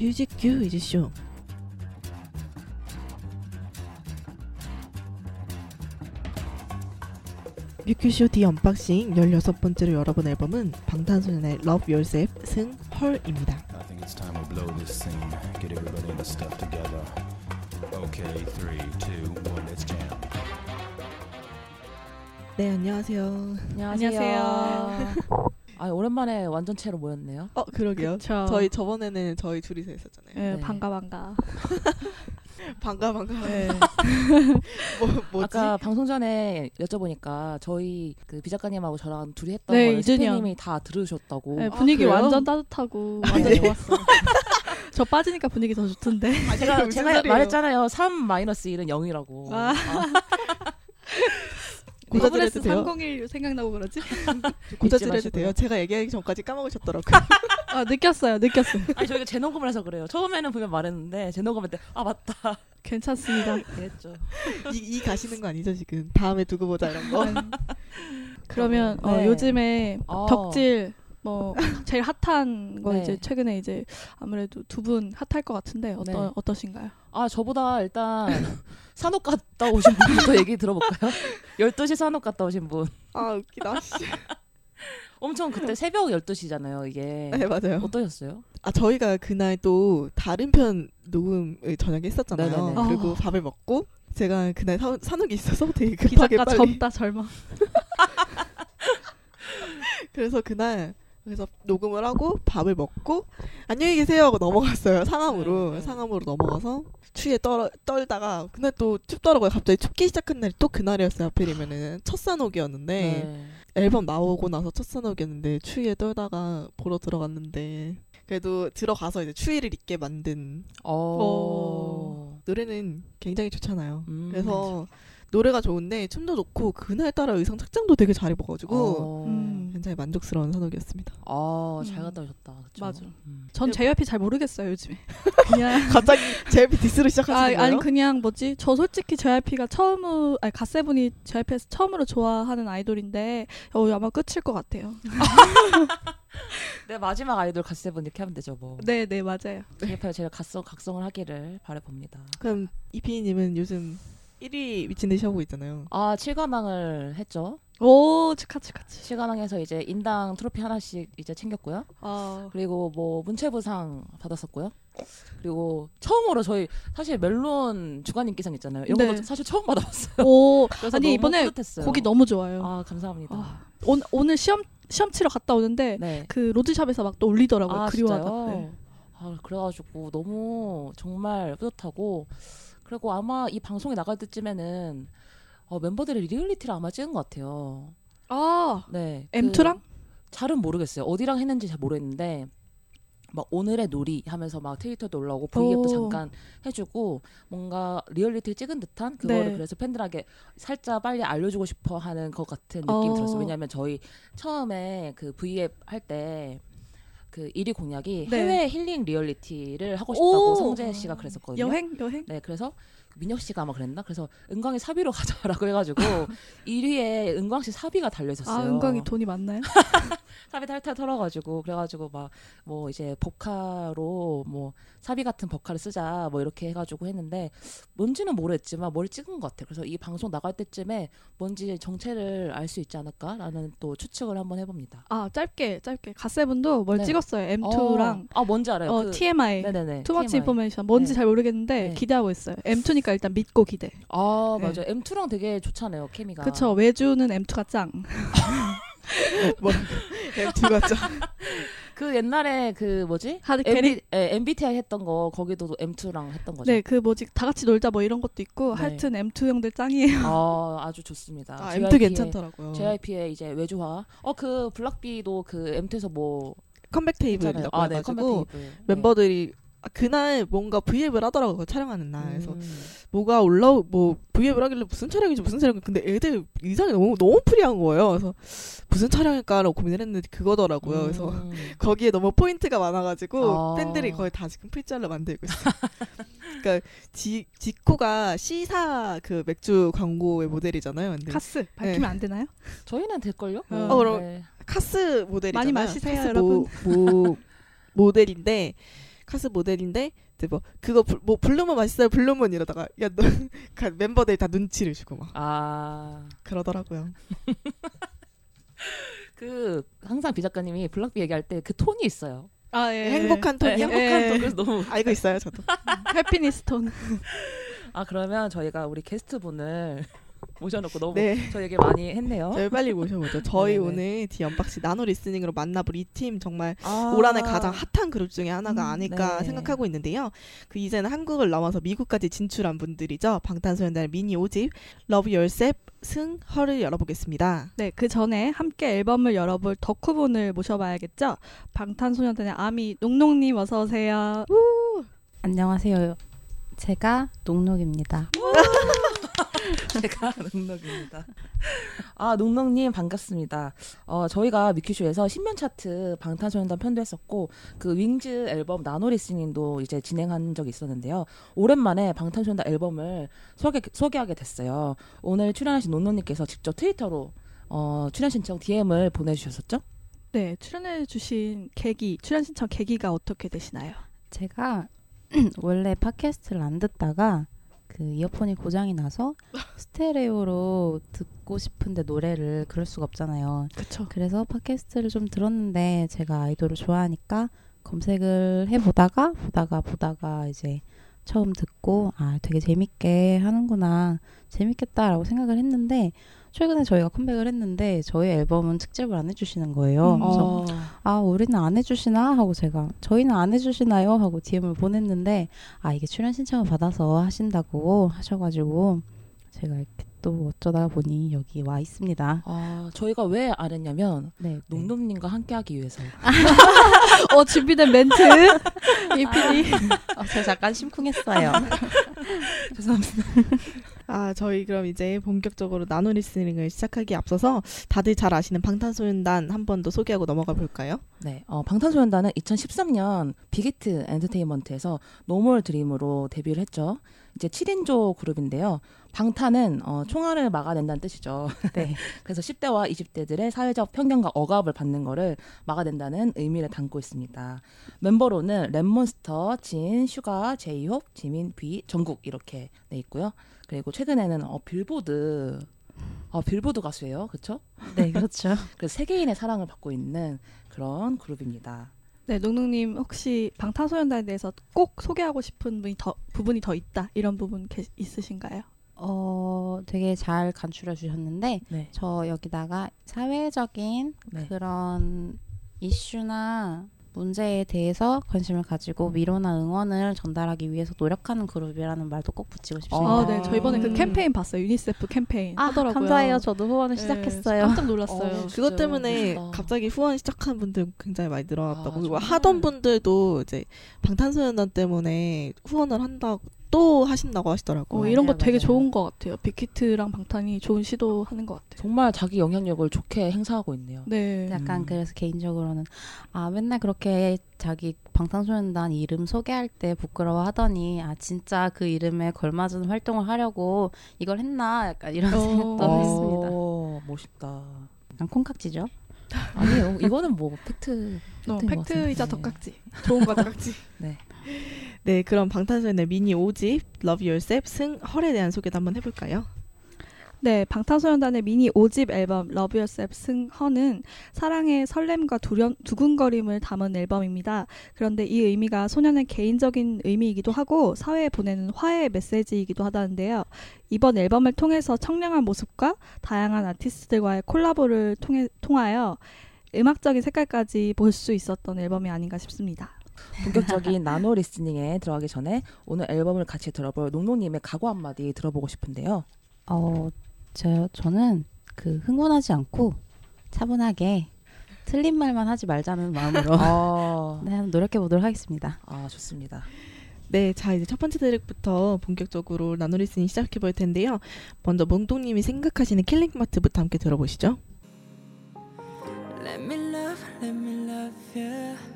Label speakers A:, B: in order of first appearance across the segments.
A: 뮤직 큐 이즈쇼 뮤큐쇼 D 언박싱 16번째로 열어본 앨범은 방탄소년의 Love Yourself 승 헐입니다.
B: I think it's time we blow this scene. Get everybody in the stuff together. Okay, three, two, one, let's jam.
A: 네 안녕하세요.
C: 안녕하세요. 아 오랜만에 완전체로 모였네요.
A: 어 그러게요.
D: 그쵸.
A: 저희 저번에는 저희 둘이서 했었잖아요.
D: 예,
C: 네.
D: 반가 반가.
A: 반가 반가.
D: 예.
A: 뭐 뭐지?
C: 아까 방송 전에 여쭤보니까 저희 그 비작가님하고 저랑 둘이 했던
D: 네,
C: 거를
D: 이준영.
C: 스페님이 다 들으셨다고.
D: 예,
A: 아,
D: 분위기
A: 그래요?
D: 완전 따뜻하고
A: 아,
D: 완전
A: 네.
D: 좋았어요. 저 빠지니까 분위기 더 좋던데.
A: 아니,
C: 제가 제가? 말했잖아요. 3 마이너스 1은 0이라고.
D: 아.
A: 고자질
D: WS
A: 해도 돼요?
D: 301 생각나고 그러지?
A: 고자질 해도
C: 마시고요.
A: 돼요? 제가 얘기하기 전까지 까먹으셨더라고요.
D: 아 느꼈어요, 느꼈어요.
C: 아니 저희가 재녹음을 해서 그래요. 처음에는 분명 말했는데 재녹음할 때 아 맞다
D: 괜찮습니다.
C: 그랬죠.
A: 이, 이 가시는 거 아니죠 지금? 다음에 두고 보자 이런 거.
D: 음. 그러면 어,
C: 네.
D: 요즘에
C: 어.
D: 덕질 뭐 제일 핫한 거
C: 네.
D: 이제 최근에 이제 아무래도 두 분 핫할 것 같은데 어떠
C: 네.
D: 어떠신가요?
C: 아 저보다 일단 산옥 갔다 오신 분부터 얘기 들어볼까요? 12시 산옥 갔다 오신 분.
A: 아 웃기다. 씨.
C: 엄청 그때 새벽 12시잖아요 이게.
A: 네 맞아요.
C: 어떠셨어요?
A: 아 저희가 그날 또 다른 편 녹음을 저녁에 했었잖아요.
C: 네네네.
A: 그리고
D: 어.
A: 밥을 먹고 제가 그날 사, 산옥이 있어서 되게 급하게 빨리.
D: 젊다 젊어.
A: 그래서 그날 그래서 녹음을 하고 밥을 먹고 안녕히 계세요 하고 넘어갔어요 상암으로
C: 네, 네.
A: 상암으로 넘어가서 추위에 떨, 떨다가 그날 또 춥더라고요 갑자기 춥기 시작한 날이 또 그날이었어요 하필이면은 첫 산옥이었는데
C: 네.
A: 앨범 나오고 나서 첫 산옥이었는데 추위에 떨다가 보러 들어갔는데 그래도 들어가서 이제 추위를 잊게 만든
C: 어.
A: 노래는 굉장히 좋잖아요
C: 음.
A: 그래서 노래가 좋은데 춤도 좋고 그날따라 의상 착장도 되게 잘 입어가지고
C: 어.
D: 음.
A: 굉장히 만족스러운 산옥이었습니다
C: 아, 잘
D: 음.
C: 갔다 오셨다. 그쵸?
D: 맞아.
C: 음.
D: 전 JYP 잘 모르겠어요 요즘에. 그냥
A: 갑자기 JYP 디스를
D: 아,
A: 시작하시는 거예요?
D: 아니 그냥 뭐지? 저 솔직히 JYP가 처음 아니 갓세븐이 JYP에서 처음으로 좋아하는 아이돌인데 어 아마 끝일 것 같아요.
C: 내 마지막 아이돌 갓세븐 이렇게 하면 되죠, 뭐.
D: 네, 네 맞아요.
C: 제가 제가 각성 각성을 하기를 바래 봅니다.
A: 그럼 이피님은 요즘 1위 미친 듯이 하고 있잖아요.
C: 아, 칠가망을 했죠.
D: 오 축하 축하 축하.
C: 칠가망에서 이제 인당 트로피 하나씩 이제 챙겼고요.
D: 어.
C: 그리고 뭐 문체부상 받았었고요. 그리고 처음으로 저희 사실 멜론 주간 인기상 있잖아요. 이런
D: 네.
C: 사실 처음 받아봤어요.
D: 오 아니 이번에
C: 뿌듯했어요.
D: 곡이 너무 좋아요.
C: 아 감사합니다.
D: 아, 오, 오늘 시험 시험 치러 갔다 오는데
C: 네.
D: 그 로드샵에서 막 또 울리더라고요.
C: 아
D: 그리워하다. 네.
C: 아 그래가지고 너무 정말 뿌듯하고 그리고 아마 이 방송이 나갈 때쯤에는 어, 멤버들의 리얼리티를 아마 찍은 것 같아요.
D: 아
C: 네. 그
D: M2랑
C: 잘은 모르겠어요. 어디랑 했는지 잘 모르겠는데 막 오늘의 놀이 하면서 막 트위터도 올라오고
D: 오.
C: 잠깐 해주고 뭔가 리얼리티를 찍은 듯한 그거를
D: 네.
C: 그래서 팬들에게 살짝 빨리 알려주고 싶어 하는 것 같은 느낌이
D: 어.
C: 들었어요. 왜냐하면 저희 처음에 그 V앱 할때 그 1위 공약이
D: 네.
C: 해외 힐링 리얼리티를 하고 싶다고
D: 오.
C: 성재 씨가 그랬었거든요.
D: 여행 여행.
C: 네, 그래서 민혁 씨가 아마 그랬나? 그래서 은광이 사비로 가자라고 해가지고 1위에 은광 씨 사비가 달려 있었어요.
D: 아 은광이 돈이 많나요?
C: 사비 탈탈 털어가지고 그래가지고 막 뭐 이제 버카로 뭐 사비 같은 버카를 쓰자 뭐 이렇게 해가지고 했는데 뭔지는 모르겠지만 뭘 찍은 것 같아요. 그래서 이 방송 나갈 때쯤에 뭔지 정체를 알 수 있지 않을까라는 또 추측을 한번 해봅니다.
D: 아 짧게 짧게 갓세븐도 뭘
C: 네.
D: 찍었어요. M2랑
C: 어, 아 뭔지 알아요.
D: 어,
C: 그,
D: TMI.
C: 네네네.
D: 투머치. 인포메이션 뭔지
C: 네.
D: 잘 모르겠는데
C: 네.
D: 기대하고 있어요. M2니까 일단 믿고 기대.
C: 아
D: 네.
C: 맞아. 요 M2랑 되게 좋잖아요 케미가.
D: 그쵸 외주는 M2가 짱.
A: 뭐 MT가 죠
C: 그 옛날에 그 뭐지?
D: 하드
C: MB,
D: 캐리.
C: 예, MBTI 했던 거 거기도 M2랑 했던 거죠.
D: 네, 그 뭐지 다 같이 놀자 뭐 이런 것도 있고
C: 네.
D: 하여튼 M2 형들 짱이에요.
C: 아 아주 좋습니다.
A: 아,
C: JYP
A: M2
C: 의-
A: 괜찮더라고요.
C: JYP의 이제 외주화. 어 그 블락비도 그 M2에서 뭐
A: 컴백 테이블이라고
C: 했잖아요. 아, 네, 컴백 테이블. 네.
A: 멤버들이 아, 그날 뭔가 V앱을 하더라고요 촬영하는 날. 그래서
C: 음.
A: 뭐가 올라오 뭐 V앱을 하길래 무슨 촬영인지 무슨 촬영인지 근데 애들 의상이 너무 너무 프리한 거예요. 그래서 무슨 촬영일까라고 고민을 했는데 그거더라고요. 그래서
C: 음.
A: 거기에 너무 포인트가 많아가지고
C: 아.
A: 팬들이 거의 다 지금 필자로 만들고 있어요. 그러니까 지 지코가 C사 그 맥주 광고의 모델이잖아요. 근데
D: 카스 밝히면 안 되나요?
C: 저희는 될걸요?
D: 어,
A: 어, 그럼-
C: 네.
A: 카스 모델이잖아요.
D: 많이 마시세요,
A: 카스
D: 여러분.
A: 모, 모 모델인데 카스 모델인데 이제 뭐 그거 불, 뭐 블루문 맛있어요 블루문 이러다가 야 너 멤버들 다 눈치를 주고 막
C: 아.
A: 그러더라고요.
C: 그 항상 비 작가님이 블락비 얘기할 때 그 톤이 있어요.
D: 아, 예.
A: 행복한
C: 네,
A: 톤이요?
C: 행복한
D: 예.
C: 톤. 그래서 너무
A: 알고 있어요 저도.
D: Happiness 톤.
C: 아 그러면 저희가 우리 게스트 분을 모셔놓고 너무
A: 네.
C: 저 얘기 많이 했네요.
A: 저희 빨리 모셔보죠. 저희
C: 네네.
A: 오늘 The Unboxing nano listening으로 만나볼 이 팀 정말
C: 아.
A: 올 한해 가장 핫한 그룹 중에 하나가
C: 음,
A: 아닐까
C: 네.
A: 생각하고 있는데요. 그 이제는 한국을 넘어서 미국까지 진출한 분들이죠. 방탄소년단의 미니 5집 Love Yourself 승 Her를 열어보겠습니다.
D: 네, 그 전에 함께 앨범을 열어볼 덕후분을 모셔봐야겠죠. 방탄소년단의 아미 농농님 어서 오세요.
E: 안녕하세요. 제가 농록입니다.
C: 제가 농넉입니다. 아 농넉님 반갑습니다. 어 저희가 미큐쇼에서 신면 차트 방탄소년단 편도 했었고 그 윙즈 앨범 나노 리스닝도 이제 진행한 적이 있었는데요. 오랜만에 방탄소년단 앨범을 소개 소개하게 됐어요. 오늘 출연하신 농넉님께서 직접 트위터로 어 출연 신청 DM을 보내주셨었죠?
D: 네, 출연해주신 계기, 출연 신청 계기가 어떻게 되시나요?
E: 제가 원래 팟캐스트를 안 듣다가 그 이어폰이 고장이 나서 스테레오로 듣고 싶은데 노래를 그럴 수가 없잖아요.
D: 그쵸.
E: 그래서 팟캐스트를 좀 들었는데 제가 아이돌을 좋아하니까 검색을 해보다가 보다가 보다가 이제 처음 듣고 아 되게 재밌게 하는구나 재밌겠다라고 생각을 했는데 최근에 저희가 컴백을 했는데 저희 앨범은 특집을 안 해주시는 거예요.
D: 음.
E: 그래서
C: 어,
E: 아 우리는 안 해주시나 하고 제가 저희는 안 해주시나요 하고 DM을 보냈는데 아 이게 출연 신청을 받아서 하신다고 하셔가지고 제가 이렇게 또 어쩌다 보니 여기 와 있습니다.
C: 아 저희가 왜안 했냐면
E: 네, 네.
C: 농놈님과 함께하기 위해서.
D: 어, 준비된 멘트. 이 PD.
E: 어, 제가 잠깐 심쿵했어요.
C: 죄송합니다.
A: 아, 저희 그럼 이제 본격적으로 나노 리스닝을 시작하기에 앞서서 다들 잘 아시는 방탄소년단 한 번 더 소개하고 넘어가 볼까요?
C: 네, 어, 방탄소년단은 2013년 빅히트 엔터테인먼트에서 No More Dream으로 데뷔를 했죠. 이제 7인조 그룹인데요. 방탄은 어, 총알을 막아낸다는 뜻이죠.
E: 네.
C: 그래서 10대와 20대들의 사회적 편견과 억압을 받는 거를 막아낸다는 의미를 담고 있습니다. 멤버로는 랩몬스터, 진, 슈가, 제이홉, 지민, 뷔, 정국 이렇게 돼 있고요. 그리고 최근에는 어, 빌보드 어, 빌보드 가수예요. 그렇죠?
E: 네, 그렇죠.
C: 그래서 세계인의 사랑을 받고 있는 그런 그룹입니다.
D: 네, 농농님 혹시 방탄소년단에 대해서 꼭 소개하고 싶은 분이 더, 부분이 더 있다 이런 부분 계, 있으신가요?
E: 어, 되게 잘 간추려 주셨는데
C: 네.
E: 저 여기다가 사회적인
C: 네.
E: 그런 이슈나 문제에 대해서 관심을 가지고 위로나 응원을 전달하기 위해서 노력하는 그룹이라는 말도 꼭 붙이고 싶습니다.
D: 아, 네, 저 이번에 그
C: 음.
D: 캠페인 봤어요. 유니세프 캠페인
E: 아,
D: 하더라고요.
E: 감사해요. 저도 후원을
D: 네,
E: 시작했어요.
D: 깜짝 놀랐어요.
C: 어,
A: 그것 때문에
C: 멋있다.
A: 갑자기 후원 시작한 분들 굉장히 많이 늘어났다고
C: 아,
A: 그리고
C: 정말.
A: 하던 분들도 이제 방탄소년단 때문에 후원을 한다 또 하신다고 하시더라고요.
D: 어, 이런 거
C: 맞아요,
D: 되게
C: 맞아요.
D: 좋은 것 같아요. 빅히트랑 방탄이 좋은 시도 하는 것 같아요.
C: 정말 자기 영향력을 좋게 행사하고 있네요.
D: 네.
E: 약간
C: 음.
E: 그래서 개인적으로는 아 맨날 그렇게 자기 방탄소년단 이름 소개할 때 부끄러워하더니 아 진짜 그 이름에 걸맞은 활동을 하려고 이걸 했나 약간 이런
D: 어.
E: 생각도
D: 어.
E: 했습니다.
C: 오, 멋있다.
E: 약간 콩깍지죠?
C: 아니에요. 이거는 뭐 팩트.
D: 어, 팩트이자. 덕깍지. 좋은 거 덕깍지.
C: 네.
A: 네, 그럼 방탄소년단 미니 5집 Love Yourself 승 헐에 대한 소개도 한번 해볼까요?
D: 네, 방탄소년단의 미니 5집 앨범 Love Yourself 승허는 사랑의 설렘과 두려, 두근거림을 담은 앨범입니다. 그런데 이 의미가 소년의 개인적인 의미이기도 하고 사회에 보내는 화해의 메시지이기도 하다는데요. 이번 앨범을 통해서 청량한 모습과 다양한 아티스트들과의 콜라보를 통해, 통하여 음악적인 색깔까지 볼 수 있었던 앨범이 아닌가 싶습니다.
C: 본격적인 나노 리스닝에 들어가기 전에 오늘 앨범을 같이 들어볼 농농님의 각오 한마디 들어보고 싶은데요.
E: 어, 저, 저는 그 흥분하지 않고 차분하게 틀린 말만 하지 말자는 마음으로
C: 아,
E: 네, 노력해 보도록 하겠습니다.
C: 아 좋습니다.
A: 네, 자 이제 첫 번째 트랙부터 본격적으로 나노 listening 시작해 볼 텐데요. 먼저 몽동님이 생각하시는 killing part부터 함께 들어보시죠.
F: Let me love, let me love you.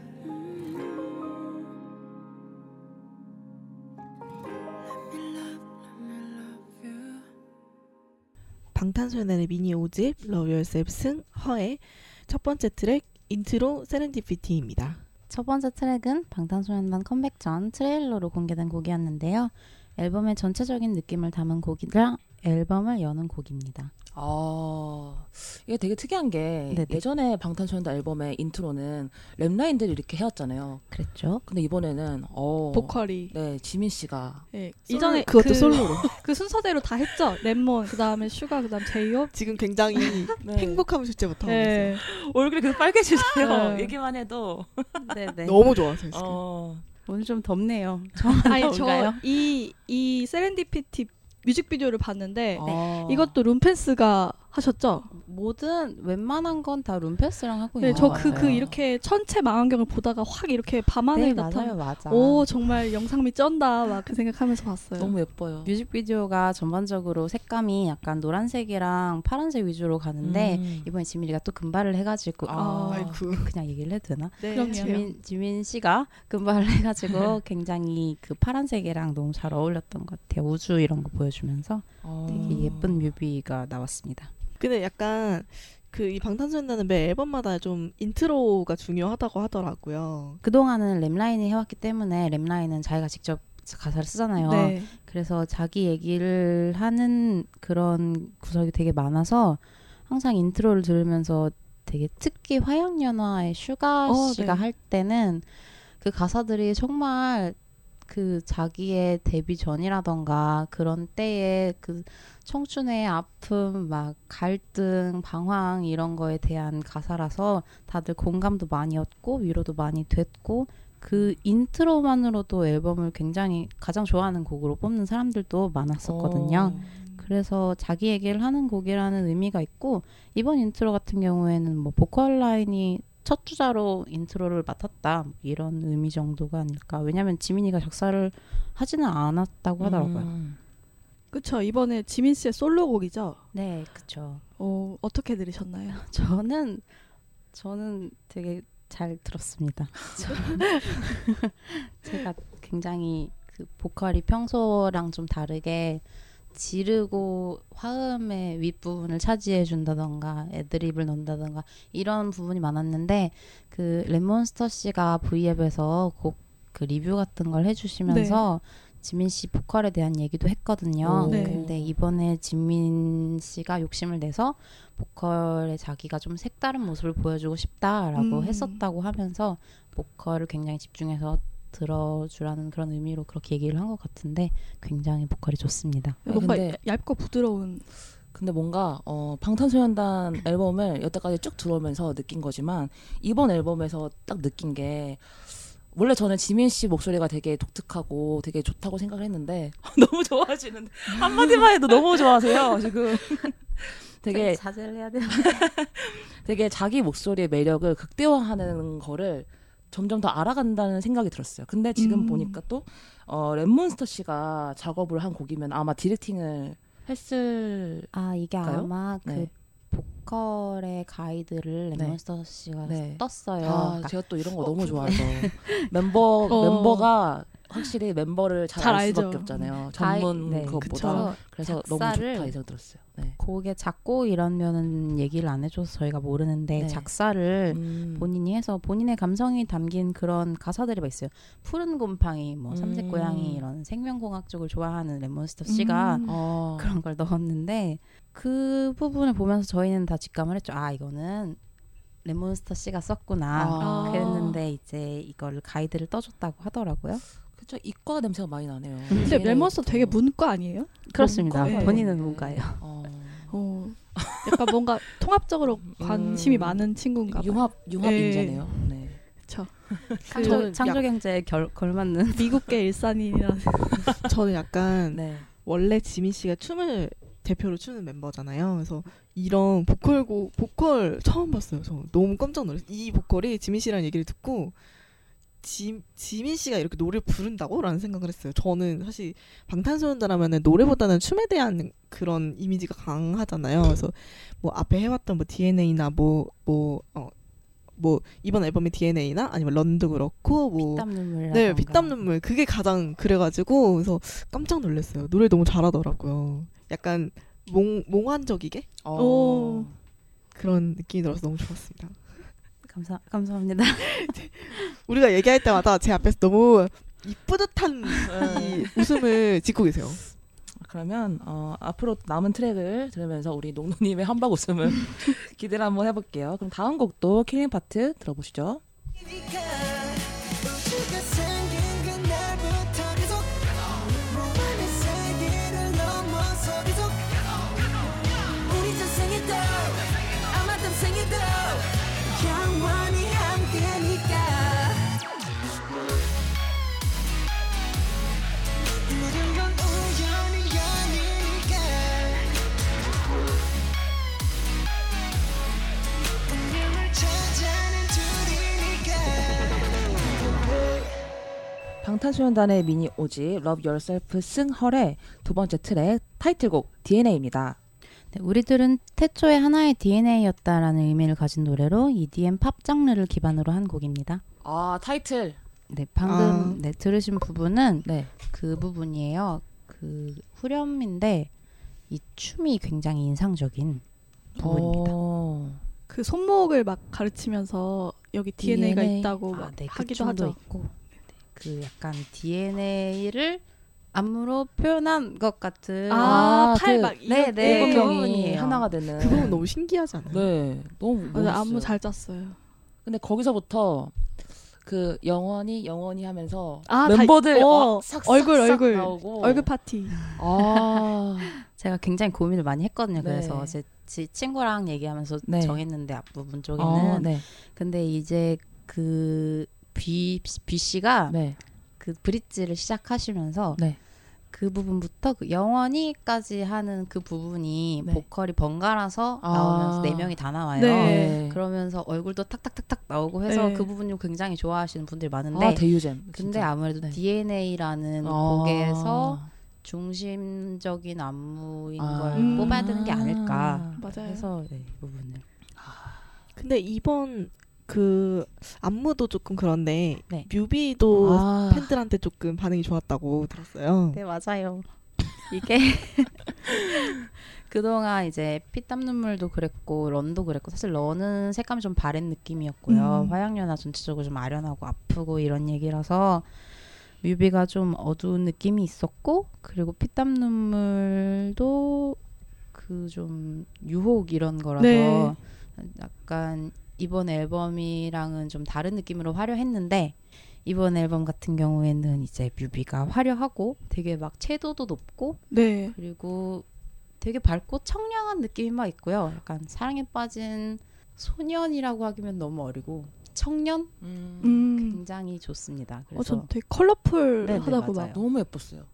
A: 방탄소년단의 미니 5집 Love Yourself 승 Her의 첫 번째 트랙 Intro Serendipity입니다.
E: 첫 번째 트랙은 방탄소년단 컴백 전 트레일러로 공개된 곡이었는데요. 앨범의 전체적인 느낌을 담은 곡이라 앨범을 여는 곡입니다.
C: 아, 이게 되게 특이한 게
E: 네네.
C: 예전에 방탄소년단 앨범의 intro는 랩 라인들이 이렇게 해왔잖아요.
E: 그랬죠?
C: 근데 이번에는 어,
D: 보컬이
C: 네 지민 씨가
D: 예,
C: 솔로-
D: 이전에
A: 그것도
D: 그,
A: 솔로로.
D: 그 순서대로 다 했죠. 랩몬 그다음에 슈가 그다음 제이홉.
A: 지금 굉장히
C: 네.
A: 행복함을 주제부터 하고 있어요.
D: 예.
C: 얼굴이 계속 빨개지네요.
D: 네.
C: 얘기만 해도
E: 네네.
A: 너무 좋아서 지금.
C: 어,
E: 오늘 좀 덥네요.
D: 아니
E: 뭔가요?
D: 저이이 세렌디피티 뮤직비디오를 봤는데
C: 어.
D: 이것도 룸펜스가 하셨죠?
E: 모든 웬만한 건 다 룸패스랑 하고
D: 네,
E: 있는
D: 저것그 그. 이렇게 천체 망원경을 보다가 확 이렇게 밤하늘
E: 네,
D: 나타나.
E: 맞아요, 맞아.
D: 오 정말 영상미 쩐다 막 그 생각하면서 봤어요.
C: 너무 예뻐요.
E: 뮤직비디오가 전반적으로 색감이 약간 노란색이랑 파란색 위주로 가는데
C: 음.
E: 이번에 지민이가 또 금발을 해가지고
C: 아.
A: 아이고.
E: 그냥 얘기를 해도 되나?
A: 네.
D: 그럼요.
E: 지민 지민 씨가 금발을 해가지고 굉장히 그 파란색이랑 너무 잘 어울렸던 것 같아요. 우주 이런 거 보여주면서
C: 어.
E: 되게 예쁜 뮤비가 나왔습니다.
A: 근데 약간 그 이 방탄소년단은 매 앨범마다 좀 intro가 중요하다고 하더라고요.
E: 그동안은 랩라인이 해왔기 때문에 랩라인은 자기가 직접 가사를 쓰잖아요.
D: 네.
E: 그래서 자기 얘기를 하는 그런 구석이 되게 많아서 항상 intro를 들으면서 되게 특히 화양연화의 슈가
A: 어,
E: 씨가
A: 네.
E: 할 때는 그 가사들이 정말 그 자기의 데뷔 전이라던가 그런 때의 그 청춘의 아픔, 막 갈등, 방황 이런 거에 대한 가사라서 다들 공감도 많이 얻고 위로도 많이 됐고 그 intro만으로도 앨범을 굉장히 가장 좋아하는 곡으로 뽑는 사람들도 많았었거든요.
C: 어.
E: 그래서 자기 얘기를 하는 곡이라는 의미가 있고 이번 인트로 같은 경우에는 뭐 보컬 라인이 첫 주자로 intro를 맡았다 뭐 이런 의미 정도가 아닐까. 왜냐하면 지민이가 작사를 하지는 않았다고 하더라고요.
C: 음.
D: 그쵸 이번에 지민 씨의 솔로곡이죠.
E: 네, 그쵸.
D: 어 어떻게 들으셨나요?
E: 저는 저는 되게 잘 들었습니다. 저- 제가 굉장히 그 보컬이 평소랑 좀 다르게 지르고 화음의 윗부분을 차지해 준다던가 애드립을 넣는다던가 이런 부분이 많았는데 그 레몬스터 씨가 V앱에서 곡 그 리뷰 같은 걸 해주시면서 지민 씨 보컬에 대한 얘기도 했거든요.
C: 오.
D: 네.
E: 근데 이번에 지민 씨가 욕심을 내서 보컬에 자기가 좀 색다른 모습을 보여주고 싶다라고
D: 음.
E: 했었다고 하면서 보컬을 굉장히 집중해서 들어주라는 그런 의미로 그렇게 얘기를 한 것 같은데 굉장히 보컬이 좋습니다.
C: 아니,
D: 뭔가
C: 근데-
D: 얇고 부드러운
C: 근데 뭔가 어, 방탄소년단 앨범을 여태까지 쭉 들어오면서 느낀 거지만 이번 앨범에서 딱 느낀 게 원래 저는 지민 씨 목소리가 되게 독특하고 되게 좋다고 생각을 했는데 너무 좋아하시는데 한마디만 해도 너무 좋아하세요 지금 되게
E: 자제를 해야 돼요.
C: 되게 자기 목소리의 매력을 극대화하는 거를 점점 더 알아간다는 생각이 들었어요. 근데 지금
D: 음.
C: 보니까 또 어, 랩몬스터 씨가 작업을 한 곡이면 아마 directing을 했을
E: 아 이게
C: 까요?
E: 아마
C: 네.
E: 그 보컬의 가이드를
C: 네.
E: 랩몬스터 씨가
C: 네.
E: 떴어요.
C: 아,
E: 그러니까
C: 제가 또 이런 거
D: 어,
C: 너무. 좋아해서 멤버
D: 어.
C: 멤버가 확실히 멤버를 잘, 잘알 수밖에. 없잖아요. 전문
E: 네,
C: 그것보다 그래서 너무 좋다 이 생각 들었어요. 네.
E: 곡의 작곡 이러면은 얘기를 안 해줘서 저희가 모르는데
C: 네.
E: 작사를
C: 음.
E: 본인이 해서 본인의 감성이 담긴 그런 가사들이 막 있어요. 푸른 곰팡이, 뭐 삼색
C: 음.
E: 고양이 이런 생명공학 쪽을 좋아하는 랩몬스터 씨가
D: 음.
C: 어.
E: 그런 걸 넣었는데 그 부분을 보면서 저희는 다 직감을 했죠. 아 이거는 랩몬스터 씨가 썼구나.
C: 아.
E: 그랬는데 이제 이걸 가이드를 떠줬다고 하더라고요.
C: 그쵸 이과 냄새가 많이 나네요.
D: 근데
C: 얘네부터.
D: 랩몬스터 되게 문과 아니에요?
E: 그렇습니다. 본인은
C: 네.
E: 문과예요.
C: 어.
D: 어 약간 뭔가 통합적으로 관심이
C: 음.
D: 많은 친구인가 봐요.
C: 융합 융합
D: 예.
C: 인재네요. 네.
D: 그쵸.
E: 창조,
A: 저는
E: 창조 경제에 결, 걸맞는
D: 미국계 일산인이라는
A: 저는 약간
C: 네.
A: 원래 지민 씨가 춤을 대표로 추는 멤버잖아요. 그래서 이런 보컬곡 보컬 처음 봤어요. 저 너무 깜짝 놀랐어요. 이 보컬이 지민 씨라는 얘기를 듣고 지, 지민 씨가 이렇게 노래 부른다고라는 생각을 했어요. 저는 사실 방탄소년단 하면은 노래보다는 춤에 대한 그런 이미지가 강하잖아요. 그래서 뭐 앞에 해왔던 뭐 DNA나 뭐 뭐 어 뭐 이번 앨범의 DNA나 아니면 런도 그렇고 뭐
E: 피땀 눈물
A: 네, 피땀 눈물. 그게 가장 그래가지고 그래서 깜짝 놀랐어요. 노래 너무 잘하더라고요. 약간 몽 몽환적이게
C: 어.
D: 오.
A: 그런 느낌이 들어서 너무 좋았습니다.
E: 감사 감사합니다.
A: 우리가 얘기할 때마다 제 앞에서 너무 이 뿌듯한
C: 네.
A: 이 웃음을 짓고 계세요.
C: 그러면 어, 앞으로 남은 트랙을 들으면서 우리 농노님의 함박 웃음을 기대를 한번 해볼게요. 그럼 다음 곡도 killing part 들어보시죠. 방탄소년단의 미니 오지 Love Yourself 승헐의 두 번째 트랙 타이틀곡 DNA입니다.
E: 네, 우리들은 태초에 하나의 DNA였다라는 의미를 가진 노래로 EDM 팝 장르를 기반으로 한 곡입니다.
C: 아 타이틀.
E: 네, 방금
A: 아.
E: 네, 들으신 부분은
C: 네.
E: 그 부분이에요. 그 후렴인데 이 춤이 굉장히 인상적인 부분입니다.
C: 어.
D: 그 손목을 막 가르치면서 여기 DNA가
E: DNA.
D: 있다고
E: 아,
D: 막
E: 네, 그
D: 하기도
E: 춤도
D: 하죠.
E: 있고 네, 그 약간 DNA를 안무로 표현한 것 같은
D: 아, 팔그막
E: 네, 네,
C: 명이. 하나가 되는.
A: 그 부분 너무 신기하지 않아요?
C: 네, 너무
D: 맞아,
C: 멋있어요.
D: 안무 잘 짰어요.
C: 근데 거기서부터 그 영원히 영원히 하면서
D: 아, 다-
C: 멤버들
D: 어,
C: 어, 싹,
D: 얼굴,
C: 싹, 싹
D: 얼굴.
C: 나오고
D: 얼굴 파티.
C: 아
E: 제가 굉장히 고민을 많이 했거든요.
C: 네.
E: 그래서 제, 제 친구랑 얘기하면서
C: 네.
E: 정했는데 앞부분 쪽에는
C: 어, 네.
E: 근데 이제 그 B, B 씨가
C: 네.
E: 그 브릿지를 시작하시면서
C: 네.
E: 그 부분부터 그 영원히까지 하는 그 부분이
C: 네.
E: 보컬이 번갈아서
C: 아.
E: 나오면서 네 명이 다 나와요.
D: 네.
E: 그러면서 얼굴도 탁탁탁탁 나오고 해서
D: 네.
E: 그 부분을 굉장히 좋아하시는 분들이 많은데
C: 아 대유잼.
E: 근데
C: 진짜.
E: 아무래도
C: 네.
E: DNA라는
C: 아.
E: 곡에서 중심적인 안무인
C: 아.
E: 걸
D: 음.
E: 뽑아야 되는 게 아닐까
D: 맞아요.
E: 해서 네, 이 부분을
A: 근데 이번 그 안무도 조금 그런데
E: 네.
A: 뮤비도
C: 아.
A: 팬들한테 조금 반응이 좋았다고 들었어요.
E: 네 맞아요. 이게 그동안 이제 피땀 눈물도 그랬고 런도 그랬고 사실 런은 색감이 좀 바랜 느낌이었고요.
D: 음.
E: 화양연화 전체적으로 좀 아련하고 아프고 이런 얘기라서 뮤비가 좀 어두운 느낌이 있었고 그리고 피땀 눈물도 그 좀 유혹 이런 거라서
D: 네.
E: 약간 이번 앨범이랑은 좀 다른 느낌으로 화려했는데 이번 앨범 같은 경우에는 이제 뮤비가 화려하고 되게 막 채도도 높고
D: 네.
E: 그리고 되게 밝고 청량한 느낌이 막 있고요. 약간 사랑에 빠진 소년이라고 하기면 너무 어리고 청년
C: 음.
D: 음.
E: 굉장히 좋습니다.
D: 어,
E: 그래서
D: 전 되게 컬러풀하다고
E: 네, 네,
D: 막.
C: 너무 예뻤어요.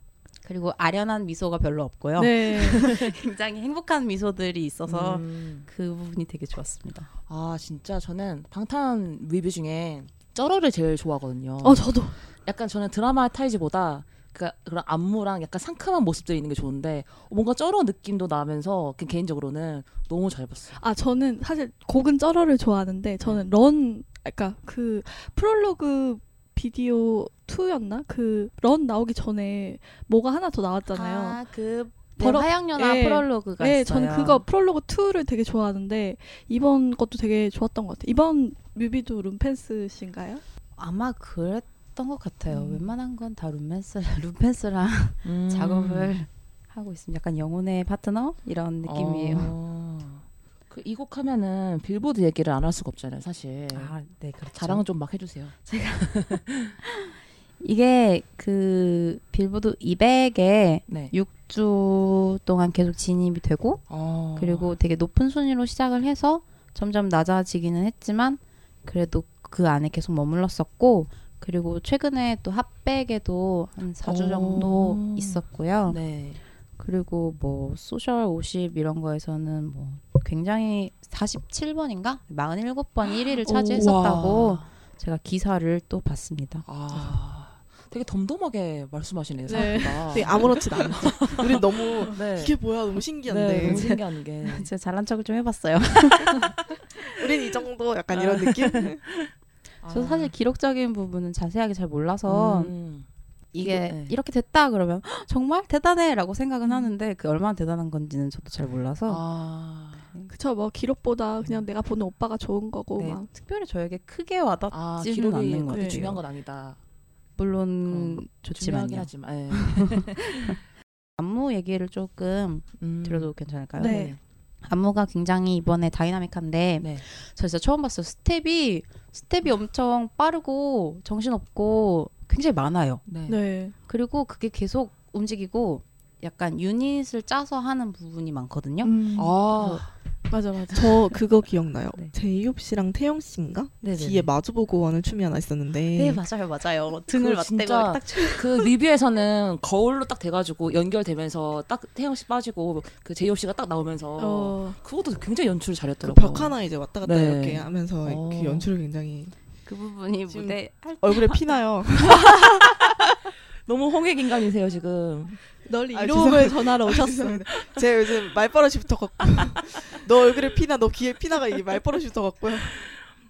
E: 그리고 아련한 미소가 별로 없고요.
D: 네.
E: 굉장히 행복한 미소들이 있어서
C: 음.
E: 그 부분이 되게 좋았습니다.
C: 아 진짜 저는 방탄 뮤비 중에 쩌러를 제일 좋아하거든요.
D: 어, 저도.
C: 약간 저는 드라마 타이즈보다 그 그런 안무랑 약간 상큼한 모습들이 있는 게 좋은데 뭔가 쩌러 느낌도 나면서 그 개인적으로는 너무 잘 봤어요.
D: 아, 저는 사실 곡은 쩌러를 좋아하는데 저는 런, 그러니까 그 프롤로그 비디오 2였나? 그 런 나오기 전에 뭐가 하나 더 나왔잖아요.
E: 아, 그
D: 버럭-
E: 화양연화
D: 예.
E: 프롤로그가
D: 네,
E: 있어요.
D: 저는 그거 프롤로그 2를 되게 좋아하는데 이번 것도 되게 좋았던 것 같아요. 이번 뮤비도 룸펜스신가요?
E: 아마 그랬던 것 같아요.
D: 음.
E: 웬만한 건 다 룸펜스, 룸펜스랑
C: 음.
E: 작업을 하고 있습니다. 약간 영혼의 파트너 이런 느낌이에요.
C: 어. 그이 곡 하면은 빌보드 얘기를 안 할 수가 없잖아요, 사실.
E: 아, 네, 그렇죠.
C: 자랑은 좀막 해주세요.
E: 이게 그 빌보드 200에
C: 네.
E: 6주 동안 계속 진입이 되고
C: 어.
E: 그리고 되게 높은 순위로 시작을 해서 점점 낮아지기는 했지만 그래도 그 안에 계속 머물렀었고 그리고 최근에 또 핫백에도 한 4주
C: 어.
E: 정도 있었고요.
C: 네.
E: 그리고 뭐 소셜 50 이런 거에서는 뭐 굉장히 47번인가? 47번 1위를 차지했었다고. 제가 기사를 또 봤습니다.
C: 아. 되게 덤덤하게 말씀하시네요,
D: 네.
C: 생각보다.
A: 되게 아무렇지도 않죠. 우리 너무
C: 네.
A: 이게 뭐야 너무
C: 네,
A: 신기한데
C: 너무 신기한 게.
E: 제가 잘난 척을 좀 해봤어요.
A: 우린 이 정도 약간 이런 느낌.
E: 저 사실 기록적인 부분은 자세하게 잘 몰라서
C: 음.
E: 이게
C: 네.
E: 이렇게 됐다 그러면 "헉, 정말 대단해라고 생각은 하는데 그 얼마나 대단한 건지는 저도 잘 몰라서
C: 아.
D: 그쵸 뭐 기록보다 그냥 내가 보는 오빠가 좋은 거고
E: 네,
D: 막
E: 특별히 저에게 크게 와닿지는
C: 아,
E: 않는
C: 그렇게
E: 같아요.
C: 중요한 건 아니다.
E: 물론 좋지만요.
C: 하지만. 예.
E: 안무 얘기를 조금
C: 음.
E: 드려도 괜찮을까요?
D: 네.
E: 안무가 굉장히 이번에 다이나믹한데
C: 네.
E: 저 진짜 처음 봤어요. 스텝이 스텝이 엄청 빠르고 정신없고 굉장히 많아요.
C: 네.
D: 네.
E: 그리고 그게 계속 움직이고 약간 유닛을 짜서 하는 부분이 많거든요.
D: 음,
C: 아,
D: 맞아 맞아.
A: 저 그거 기억나요.
E: 네.
A: 제이홉 씨랑 태영 씨인가
E: 네네네.
A: 뒤에 마주보고 하는 춤이 하나 있었는데
E: 네 맞아요 맞아요. 등을
C: 그거 진짜
E: 맞대고 딱 춤.
C: 그 뮤비에서는 거울로 딱 돼가지고 연결되면서 딱 태영 씨 빠지고 그 제이홉 씨가 딱 나오면서
D: 어,
C: 그것도 굉장히 연출을
A: 그
C: 잘했더라고요.
A: 벽 하나 이제 왔다 갔다
C: 네.
A: 이렇게 하면서
C: 어.
A: 그 연출을 굉장히
E: 그 부분이
A: 지금
E: 무대 할
A: 얼굴에 피나요.
C: 너무 홍익 인간이세요 지금.
D: 널
A: 아,
D: 이로움을 전하러 오셨어.
A: 죄송합니다. 제가 요즘 말버릇이 붙어갖고 너 얼굴에 피나 너 귀에 피나가 이게 말버릇이 붙어갖고요.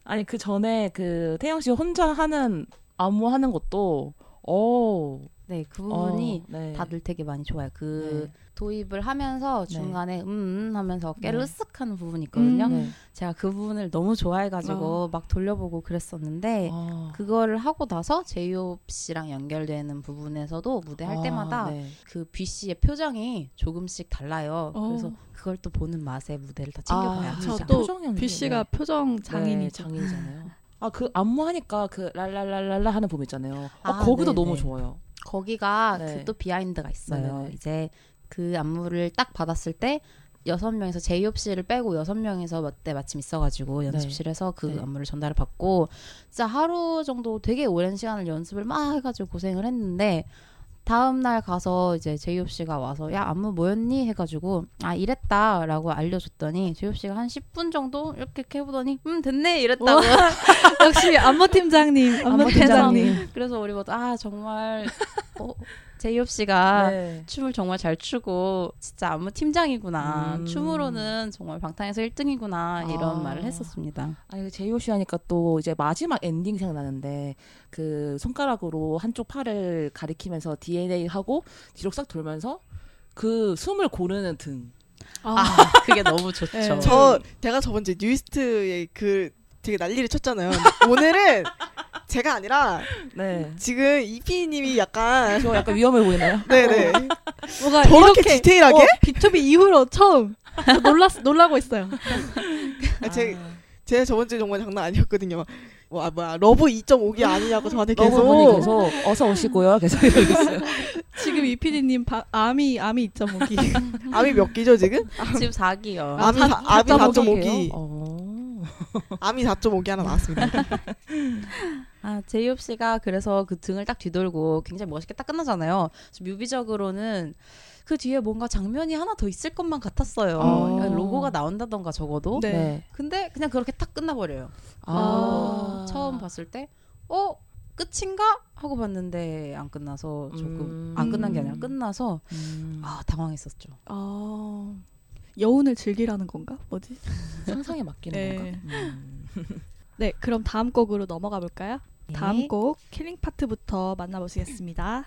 C: 아니 그 전에 그 태영 씨 혼자 하는 안무 하는 것도 어,
E: 네, 그 부분이
C: 어, 네.
E: 다들 되게 많이 좋아요. 그
C: 네.
E: 도입을 하면서
C: 네.
E: 중간에 음, 음 하면서
C: 네.
E: 깨르쓱하는 부분이 있거든요.
D: 음.
C: 네.
E: 제가 그 부분을 너무 좋아해가지고 막 돌려보고 그랬었는데
C: 아.
E: 그거를 하고 나서 제이홉 씨랑 연결되는 부분에서도 무대 할
C: 아,
E: 때마다
C: 네.
E: 그뷔 씨의 표정이 조금씩 달라요.
D: 어.
E: 그래서 그걸 또 보는 맛에 무대를 다 챙겨봐요.
C: 아,
E: 항상.
D: 저또
C: 표정 연기.
D: 뷔 씨가 표정
C: 네,
D: 장인이죠.
C: 장인이잖아요. 아 그 안무 하니까 그 랄랄랄랄라 하는 부분 있잖아요. 어,
E: 아,
C: 거기도
E: 네,
C: 너무
E: 네.
C: 좋아요.
E: 거기가
C: 네.
E: 그또 비하인드가 있어요.
C: 네네네.
E: 이제 그 안무를 딱 받았을 때 여섯 명에서 제이홉 씨를 빼고 여섯 명에서 그때 마침 있어가지고 연습실에서 그
C: 네.
E: 안무를 전달을 받고 진짜 하루 정도 되게 오랜 시간을 연습을 막 해가지고 고생을 했는데 다음 날 가서 이제 제이홉 씨가 와서 야 안무 뭐였니? 해가지고 아 이랬다라고 알려줬더니 제이홉 씨가 한 10분 정도 이렇게 해보더니 음 됐네. 이랬다고.
D: 역시 안무 팀장님, 안무
E: 안무
D: 팀장님.
E: 그래서 우리 모두 아 정말 어, 제이홉 씨가
C: 네.
E: 춤을 정말 잘 추고 진짜 안무 팀장이구나
C: 음.
E: 춤으로는 정말 방탄에서 1등이구나 이런
C: 아.
E: 말을 했었습니다.
C: 아니 제이홉 씨 하니까 또 이제 마지막 엔딩 생각나는데 그 손가락으로 한쪽 팔을 가리키면서 DNA 하고 뒤로 싹 돌면서 그 숨을 고르는 등.
E: 아 그게 너무 좋죠.
D: 네.
A: 저 제가 저번 주에 뉴이스트에 그 되게 난리를 쳤잖아요. 오늘은 제가 아니라
C: 네.
A: 지금 이피님이 약간
C: 저 약간 위험해 보이나요?
A: 네네
D: 뭐가
A: 저렇게
D: 이렇게
A: 디테일하게
D: 어, 비투비 이후로 처음 놀랐 놀라고 있어요.
A: 아, 제 제가 저번 주에 정말 장난 아니었거든요. 뭐, 아, 뭐야 러브 2.5기 아니냐고 저한테 계속
C: 러브분이 계속 어서 오시고요. 계속 이러고 있어요.
D: 지금 이 PD님 암이 암이 있죠 목이.
A: 암이 몇 기죠 지금?
E: 지금 4기요.
D: 아,
A: 암이
D: 사-
A: 사- 암이 4.5기
C: 어.
A: 암이 4.5기 하나 나왔습니다.
E: 아 제이홉 씨가 그래서 그 등을 딱 뒤돌고 굉장히 멋있게 딱 끝나잖아요. 그래서 뮤비적으로는 그 뒤에 뭔가 장면이 하나 더 있을 것만 같았어요.
C: 어.
E: 그러니까 로고가 나온다던가 적어도.
D: 네.
C: 네.
E: 근데 그냥 그렇게 딱 끝나버려요.
C: 아.
E: 처음 봤을 때, 어 끝인가 하고 봤는데 안 끝나서 조금
C: 음.
E: 안 끝난 게 아니라 끝나서
C: 음.
E: 아 당황했었죠.
D: 아 여운을 즐기라는 건가? 뭐지?
C: 상상에 맡기는
D: 네.
C: 건가? 음.
D: 네, 그럼 다음 곡으로 넘어가 볼까요?
E: 네.
D: 다음 곡 killing part부터 만나보시겠습니다.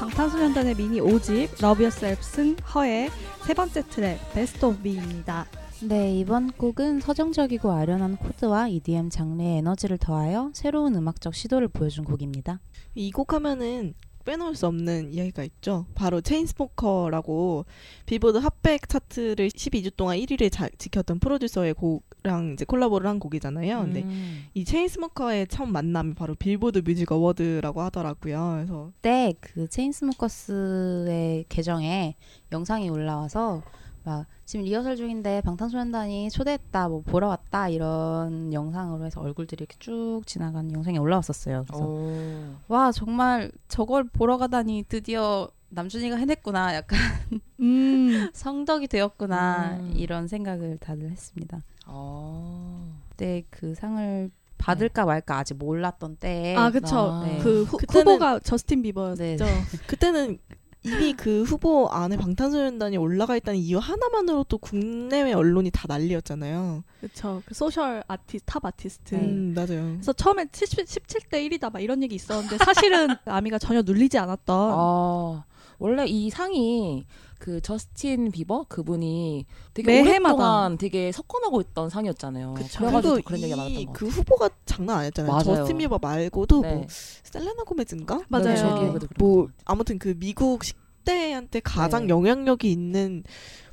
D: 방탄소년단의 미니 5집 Love Yourself 승 Her의 세 번째 트랙 Best Of Me입니다.
E: 네 이번 곡은 서정적이고 아련한 코드와 EDM 장르의 에너지를 더하여 새로운 음악적 시도를 보여준 곡입니다.
A: 이 곡 하면은 빼놓을 수 없는 이야기가 있죠. 바로 체인스모커라고 빌보드 핫백 차트를 12주 동안 1위를 자, 지켰던 프로듀서의 곡이랑 이제 콜라보를 한 곡이잖아요. 근데
C: 음.
A: 이 체인스모커의 처음 만남이 바로 빌보드 Music Award라고 하더라고요. 그래서
E: 그때 그 체인스모커스의 계정에 영상이 올라와서 막 지금 리허설 중인데 방탄소년단이 초대했다 뭐 보러 왔다 이런 영상으로 해서 얼굴들이 이렇게 쭉 지나가는 영상이 올라왔었어요. 그래서
C: 오.
E: 와 정말 저걸 보러 가다니 드디어 남준이가 해냈구나 약간
D: 음,
E: 성덕이 되었구나
C: 음.
E: 이런 생각을 다들 했습니다.
C: 어.
E: 그때 그 상을 받을까 말까 아직 몰랐던 때에
D: 아 그쵸.
C: 아,
E: 네.
D: 그 후,
A: 그때는-
D: 후보가 저스틴 비버였죠.
E: 네.
A: 그때는 이미 그 후보 안에 방탄소년단이 올라가 있다는 이유 하나만으로 또 국내외 언론이 다 난리였잖아요.
D: 그쵸. 그 Social Artist, Top Artist.
A: 음, 맞아요.
D: 그래서 처음에 70, 17대 1이다 막 이런 얘기 있었는데 사실은 아미가 전혀 눌리지 않았던
C: 아, 원래 이 상이 그 저스틴 비버 그분이 되게
D: 매해마다.
C: 오랫동안 되게 석권하고 있던 상이었잖아요.
D: 그쵸.
C: 그래가지고 그런 얘기가 많았던
A: 이것그
C: 같아요.
A: 후보가 장난 아니었잖아요.
C: 맞아요.
A: 저스틴 비버 말고도
C: 네.
A: 뭐 셀레나 고메즈인가?
D: 맞아요.
C: 뭐것 같아요.
A: 아무튼 그 미국 식대한테 가장
C: 네.
A: 영향력이 있는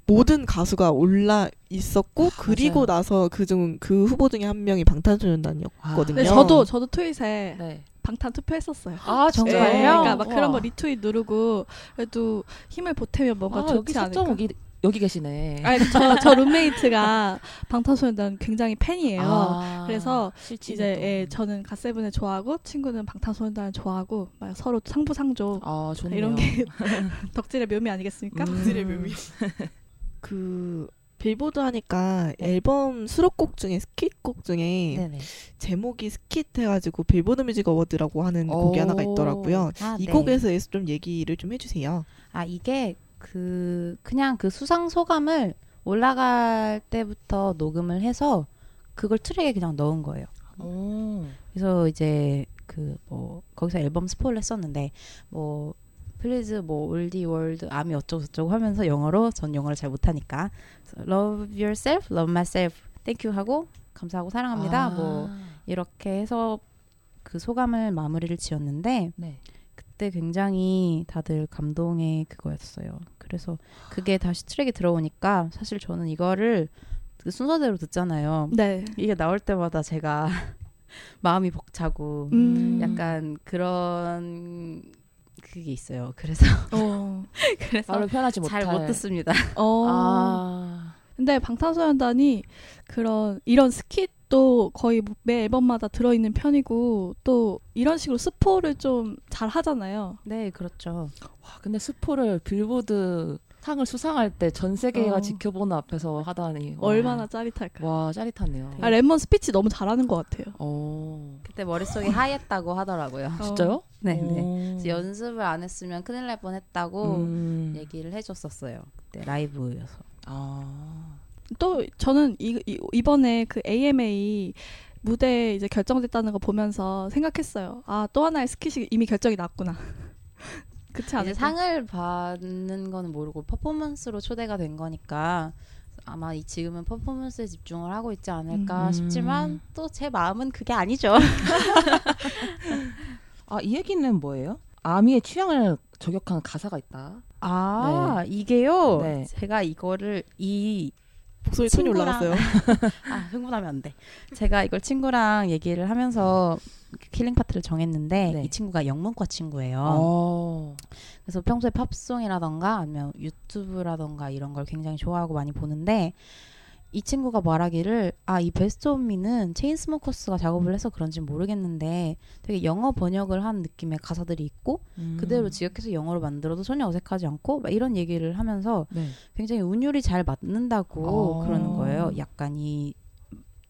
A: 모든 가수가 올라 있었고 그리고 나서 그중 그 후보 중에 한 명이 방탄소년단이었거든요.
D: 네, 저도 저도 트윗에
C: 네.
D: 방탄 투표했었어요.
C: 아
D: 정말요?
C: 정말요?
D: 그러니까 막 그런
C: 우와.
D: 거 리트윗 누르고 그래도 힘을 보태면 뭔가
C: 아,
D: 좋지 않을까.
C: 여기 여기 계시네.
D: 아니 저, 저 룸메이트가 방탄소년단 굉장히 팬이에요.
C: 아,
D: 그래서 이제
C: 또.
D: 예, 저는 갓세븐을 좋아하고 친구는 방탄소년단을 좋아하고 막 서로 상부상조
C: 아 좋네요.
D: 이런 게 덕질의 묘미 아니겠습니까?
C: 음.
A: 덕질의 묘미. 그 빌보드 하니까 앨범 수록곡 중에 skit곡 중에
C: 네네.
A: 제목이 skit 해가지고 빌보드 Music Award라고 하는 곡이
C: 오.
A: 하나가 있더라고요.
E: 아,
A: 이
E: 네.
A: 곡에서 좀 얘기를 좀 해주세요.
E: 아 이게 그 그냥 그 수상 소감을 올라갈 때부터 녹음을 해서 그걸 트랙에 그냥 넣은 거예요.
C: 오.
E: 그래서 이제 그 뭐 거기서 앨범 스포를 했었는데 뭐 please 뭐 all the world 아미 어쩌고 저쩌고 하면서 영어로 전 영어를 잘 못하니까 love yourself, love myself, thank you 하고 감사하고 사랑합니다.
C: 아.
E: 뭐 이렇게 해서 그 소감을 마무리를 지었는데
C: 네.
E: 그때 굉장히 다들 감동의 그거였어요. 그래서 그게 다시 트랙에 들어오니까 사실 저는 이거를 그 순서대로 듣잖아요.
D: 네.
E: 이게 나올 때마다 제가 마음이 벅차고
D: 음.
E: 약간 그런 그게 있어요. 그래서
D: 어.
E: 그래서
C: 말로 표현하지 못할.
E: 잘못 듣습니다.
D: 어.
C: 아.
D: 근데 방탄소년단이 그런 이런 스킷도 거의 매 앨범마다 들어있는 편이고 또 이런 식으로 스포를 좀 잘 하잖아요.
E: 네, 그렇죠.
C: 와, 근데 스포를 빌보드 상을 수상할 때 전 세계가
D: 어.
C: 지켜보는 앞에서 하다니. 와.
D: 얼마나 짜릿할까.
C: 와 짜릿하네요.
D: 아 레몬 스피치 너무 잘하는 것 같아요.
C: 어.
E: 그때 머릿속이 하였다고 하더라고요.
D: 어.
C: 진짜요?
E: 네, 네.
C: 오.
E: 그래서 연습을 안 했으면 큰일 날 뻔했다고
C: 음.
E: 얘기를 해줬었어요. 그때 라이브여서.
C: 아.
D: 또 저는 이, 이, 이번에 그 AMA 무대 이제 결정됐다는 거 보면서 생각했어요. 아 또 하나의 skit이 이미 결정이 났구나. 그렇지
E: 이제
D: 않을까?
E: 상을 받는 거는 모르고 퍼포먼스로 초대가 된 거니까 아마 이 지금은 퍼포먼스에 집중을 하고 있지 않을까
C: 음.
E: 싶지만 또 제 마음은 그게 아니죠.
C: 아, 이 얘기는 뭐예요? 아미의 취향을 저격하는 가사가 있다.
E: 아 이게요.
C: 네.
E: 제가 이거를 이
A: 목소리 톤이 올라갔어요.
E: 아, 흥분하면 안 돼. 제가 이걸 친구랑 얘기를 하면서 killing part를 정했는데
C: 네.
E: 이 친구가 영문과 친구예요.
C: 어.
E: 그래서 평소에 팝송이라던가 아니면 유튜브라던가 이런 걸 굉장히 좋아하고 많이 보는데 이 친구가 말하기를 아 이 Best Of Me는 체인스모커스가 작업을 해서 그런지 모르겠는데 되게 영어 번역을 한 느낌의 가사들이 있고
C: 음.
E: 그대로 직역해서 영어로 만들어도 전혀 어색하지 않고 막 이런 얘기를 하면서
C: 네.
E: 굉장히 운율이 잘 맞는다고
C: 어.
E: 그러는 거예요. 약간 이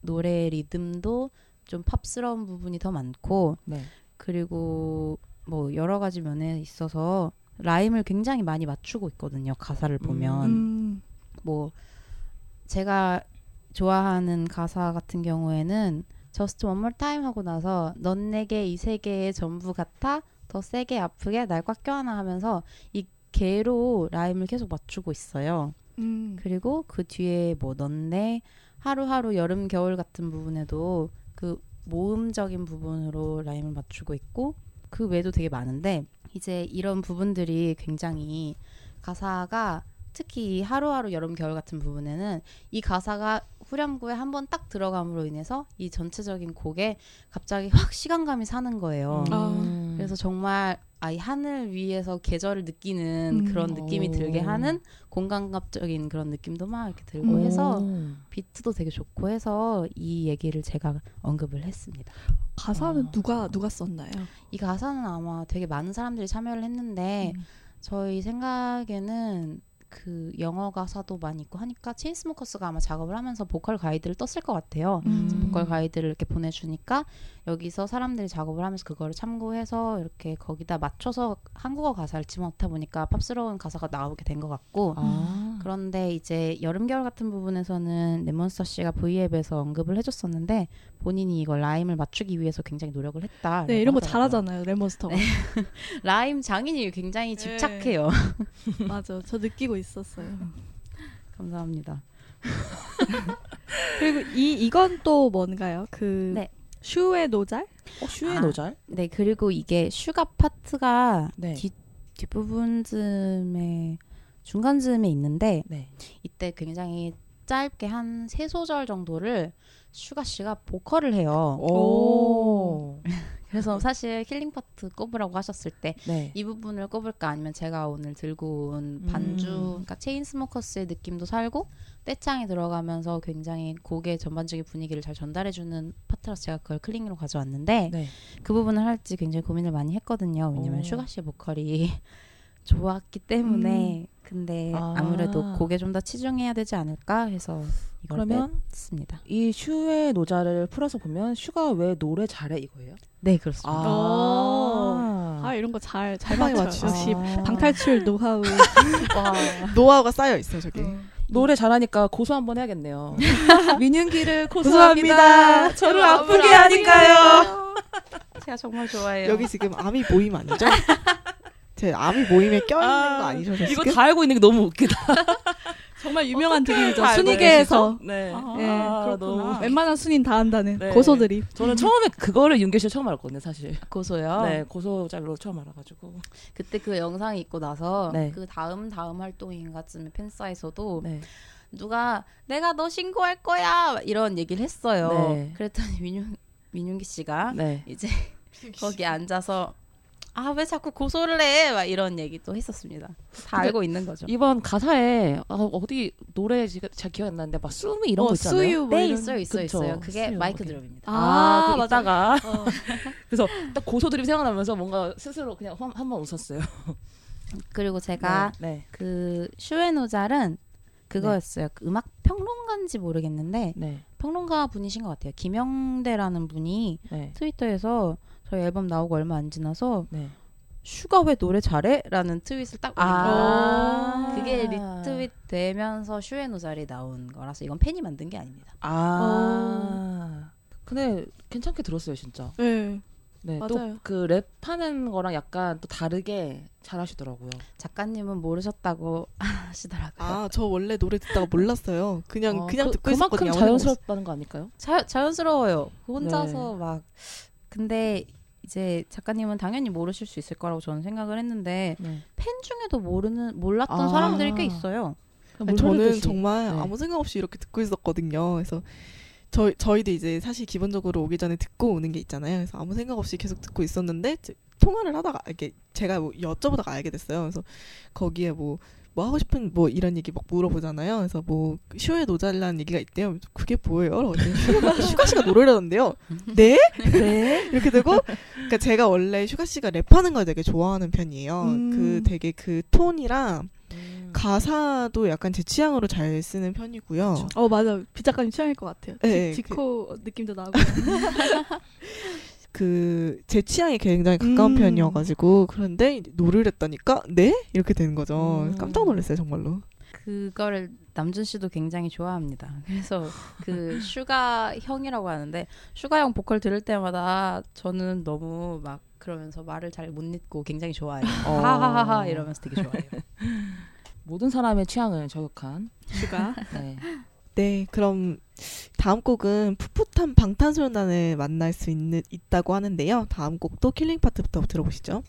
E: 노래 리듬도 좀 팝스러운 부분이 더 많고
C: 네.
E: 그리고 뭐 여러 가지 면에 있어서 라임을 굉장히 많이 맞추고 있거든요. 가사를 보면
D: 음,
E: 뭐 제가 좋아하는 가사 같은 경우에는 Just one more time 하고 나서 넌 내게 이 세계의 전부 같아 더 세게 아프게 날 꽉 껴안아 하면서 이 게로 라임을 계속 맞추고 있어요.
D: 음.
E: 그리고 그 뒤에 뭐 넌 내 하루하루 여름 겨울 같은 부분에도 그 모음적인 부분으로 라임을 맞추고 있고 그 외에도 되게 많은데 이제 이런 부분들이 굉장히 가사가 특히 이 하루하루 여름 겨울 같은 부분에는 이 가사가 후렴구에 한 번 딱 들어감으로 인해서 이 전체적인 곡에 갑자기 확 시간감이 사는 거예요.
D: 아.
E: 그래서 정말 아이 하늘 위에서 계절을 느끼는
D: 음.
E: 그런 느낌이 들게
C: 오.
E: 하는 공감각적인 그런 느낌도 막 이렇게 들고
D: 음.
E: 해서
C: 오.
E: 비트도 되게 좋고 해서 이 얘기를 제가 언급을 했습니다.
D: 가사는
C: 아.
D: 누가 누가 썼나요?
E: 이 가사는 아마 되게 많은 사람들이 참여를 했는데
D: 음.
E: 저희 생각에는 그 영어 가사도 많이 있고 하니까 체인스모커스가 아마 작업을 하면서 보컬 가이드를 떴을 것 같아요.
C: 음.
E: 보컬 가이드를 이렇게 보내주니까 여기서 사람들이 작업을 하면서 그거를 참고해서 이렇게 거기다 맞춰서 한국어 가사를 집어넣다 보니까 팝스러운 가사가 나오게 된 것 같고
C: 아.
E: 그런데 이제 여름 겨울 같은 부분에서는 랩몬스터 씨가 V앱에서 언급을 해줬었는데 본인이 이걸 라임을 맞추기 위해서 굉장히 노력을 했다.
D: 네, 이런 거 잘하잖아요, 랩몬스터가.
E: 라임 장인이 굉장히
D: 네.
E: 집착해요.
D: 맞아, 저 느끼고 있었어요.
E: 감사합니다.
D: 그리고 이 이건 또 뭔가요? 그
E: 네.
D: 슈의 노잘?
C: 어, 슈의
E: 아.
C: 노잘?
E: 네 그리고 이게 슈가 파트가
C: 네.
E: 뒷 뒷부분쯤에 중간쯤에 있는데
C: 네.
E: 이때 굉장히 짧게 한 세 소절 정도를 슈가 씨가 보컬을 해요.
C: 오.
E: 그래서 사실 killing part 꼽으라고 하셨을 때
C: 네.
E: 이 부분을 꼽을까 아니면 제가 오늘 들고 온 반주
C: 음.
E: 그러니까 체인스모커스의 느낌도 살고 떼창이 들어가면서 굉장히 곡의 전반적인 분위기를 잘 전달해 주는 파트라서 제가 그걸 killing으로 가져왔는데
C: 네.
E: 그 부분을 할지 굉장히 고민을 많이 했거든요 왜냐면
C: 오.
E: 슈가 씨의 보컬이 좋았기 때문에 근데
C: 아.
E: 아. 무래도 곡에 좀 더 치중해야 되지 않을까 해서 이걸
C: 그러면
E: 뺐습니다
C: 이 슈에노잘을 풀어서 보면 슈가 왜 노래 잘해 이거예요?
E: 네 그렇습니다
C: 아.
D: 아 이런 거 잘 잘.
A: 맞추셨어.
D: 역시 방탈출 노하우.
C: 와.
A: 노하우가 쌓여 있어 저기.
C: 노래 잘하니까 고소 한번 해야겠네요. 민윤기를
D: 고소합니다.
C: 고소합니다. 저를 아프게 하니까요.
E: 제가 정말 좋아해요
A: 여기 지금 아미 모임 아니죠? 제 아미 모임에 껴있는 거 아니죠? 저
C: 이거? 다 알고 있는 게 너무 웃기다.
D: 정말 유명한 드립이죠. 순위계에서.
C: 네.
D: 네,
C: 아,
D: 그렇구나.
C: 너무-
D: 웬만한 순인 다 한다는
C: 네.
D: 고소 드립.
C: 저는 처음에 그거를 윤계 씨 처음 알았거든요, 사실.
E: 고소요
C: 네, 고소잘로 처음 알아가지고.
E: 그때 그 영상이 있고 나서
C: 네.
E: 그 다음 다음 활동인가쯤에 팬사에서도
C: 네.
E: 누가 내가 너 신고할 거야 이런 얘기를 했어요.
C: 네.
E: 그랬더니 민윤 민윤기 씨가
C: 네.
E: 이제 거기 앉아서 아 왜 자꾸 고소를 해? 막 이런 얘기도 했었습니다. 다 알고 있는 거죠.
C: 이번 가사에 아, 어디 노래 지금 잘 기억 안 나는데 막 수미 이런
D: 어,
C: 거 있잖아요.
D: 수유 뭐
E: 네
D: 이런.
E: 있어요 있어요
C: 그쵸.
E: 있어요. 그게
C: 수요,
E: 마이크
C: 그게.
E: 드럼입니다.
C: 아,
D: 아,
C: 그
D: 맞아.
C: 있다가
D: 어.
C: 그래서 딱 고소 드립 생각나면서 뭔가 스스로 그냥 한 번 웃었어요.
E: 그리고 제가
C: 네.
E: 그 슈에노잘은 그거였어요. 그 음악 평론가인지 모르겠는데
C: 네.
E: 평론가 분이신 것 같아요. 김영대라는 분이
C: 네.
E: 트위터에서 저희 앨범 나오고 얼마 안 지나서
C: 네.
E: 슈가 왜 노래 잘해? 라는 트윗을 딱.
C: 아.
E: 그게 리트윗 되면서 슈에노잘이 나온 거라서 이건 팬이 만든 게 아닙니다.
C: 아. 근데 괜찮게 들었어요, 진짜.
D: 네.
C: 네. 또 그 랩하는 거랑 약간 또 다르게 잘 하시더라고요.
E: 작가님은 모르셨다고 하시더라고요.
A: 아, 저 원래 노래 듣다가 몰랐어요. 그냥
C: 아,
A: 그냥
C: 그,
A: 듣고
C: 그만큼
A: 있었거든요.
C: 자연스럽다는 거 아닐까요?
E: 자, 자연스러워요. 혼자서
C: 네.
E: 막 근데 이제 작가님은 당연히 모르실 수 있을 거라고 저는 생각을 했는데
C: 네.
E: 팬 중에도 모르는 몰랐던
C: 아.
E: 사람들이 꽤 있어요.
A: 아니, 저는. 정말
C: 네.
A: 아무 생각 없이 이렇게 듣고 있었거든요. 그래서 저 저희도 이제 사실 기본적으로 오기 전에 듣고 오는 게 있잖아요. 그래서 아무 생각 없이 계속 듣고 있었는데 제- 통화를 하다가 이렇게 제가 뭐 여쭤보다가 알게 됐어요. 그래서 거기에 뭐 뭐 하고 싶은 뭐 이런 얘기 막 물어보잖아요. 그래서 뭐 쇼에 노잘라는 얘기가 있대요. 그게 뭐예요? 슈가, 슈가 씨가 노래를 하던데요. 네?
C: 네.
A: 이렇게 되고 그러니까 제가 원래 슈가 씨가 랩하는 걸 되게 좋아하는 편이에요.
D: 음.
A: 그 되게 그 톤이랑
C: 음.
A: 가사도 약간 제 취향으로 잘 쓰는 편이고요.
D: 어 맞아. 비 작가님 취향일 것 같아요.
A: 네,
D: 지, 코 느낌도 나고.
A: 그 제 취향에 굉장히 가까운
D: 음.
A: 편이어가지고 그런데 노래를 했다니까 네 이렇게 되는 거죠.
C: 음.
A: 깜짝 놀랐어요 정말로.
E: 그거를 남준 씨도 굉장히 좋아합니다. 그래서 그 슈가 형이라고 하는데 슈가 형 보컬 들을 때마다 저는 너무 막 그러면서 말을 잘 못 잇고 굉장히 좋아해요.
C: 어.
E: 하하하하 이러면서 되게 좋아해요.
C: 모든 사람의 취향을 저격한.
D: 슈가.
C: 네.
A: 네 그럼 다음 곡은 풋풋한 방탄소년단을 만날 수 있는 있다고 하는데요. 다음 곡도 killing part부터 들어보시죠.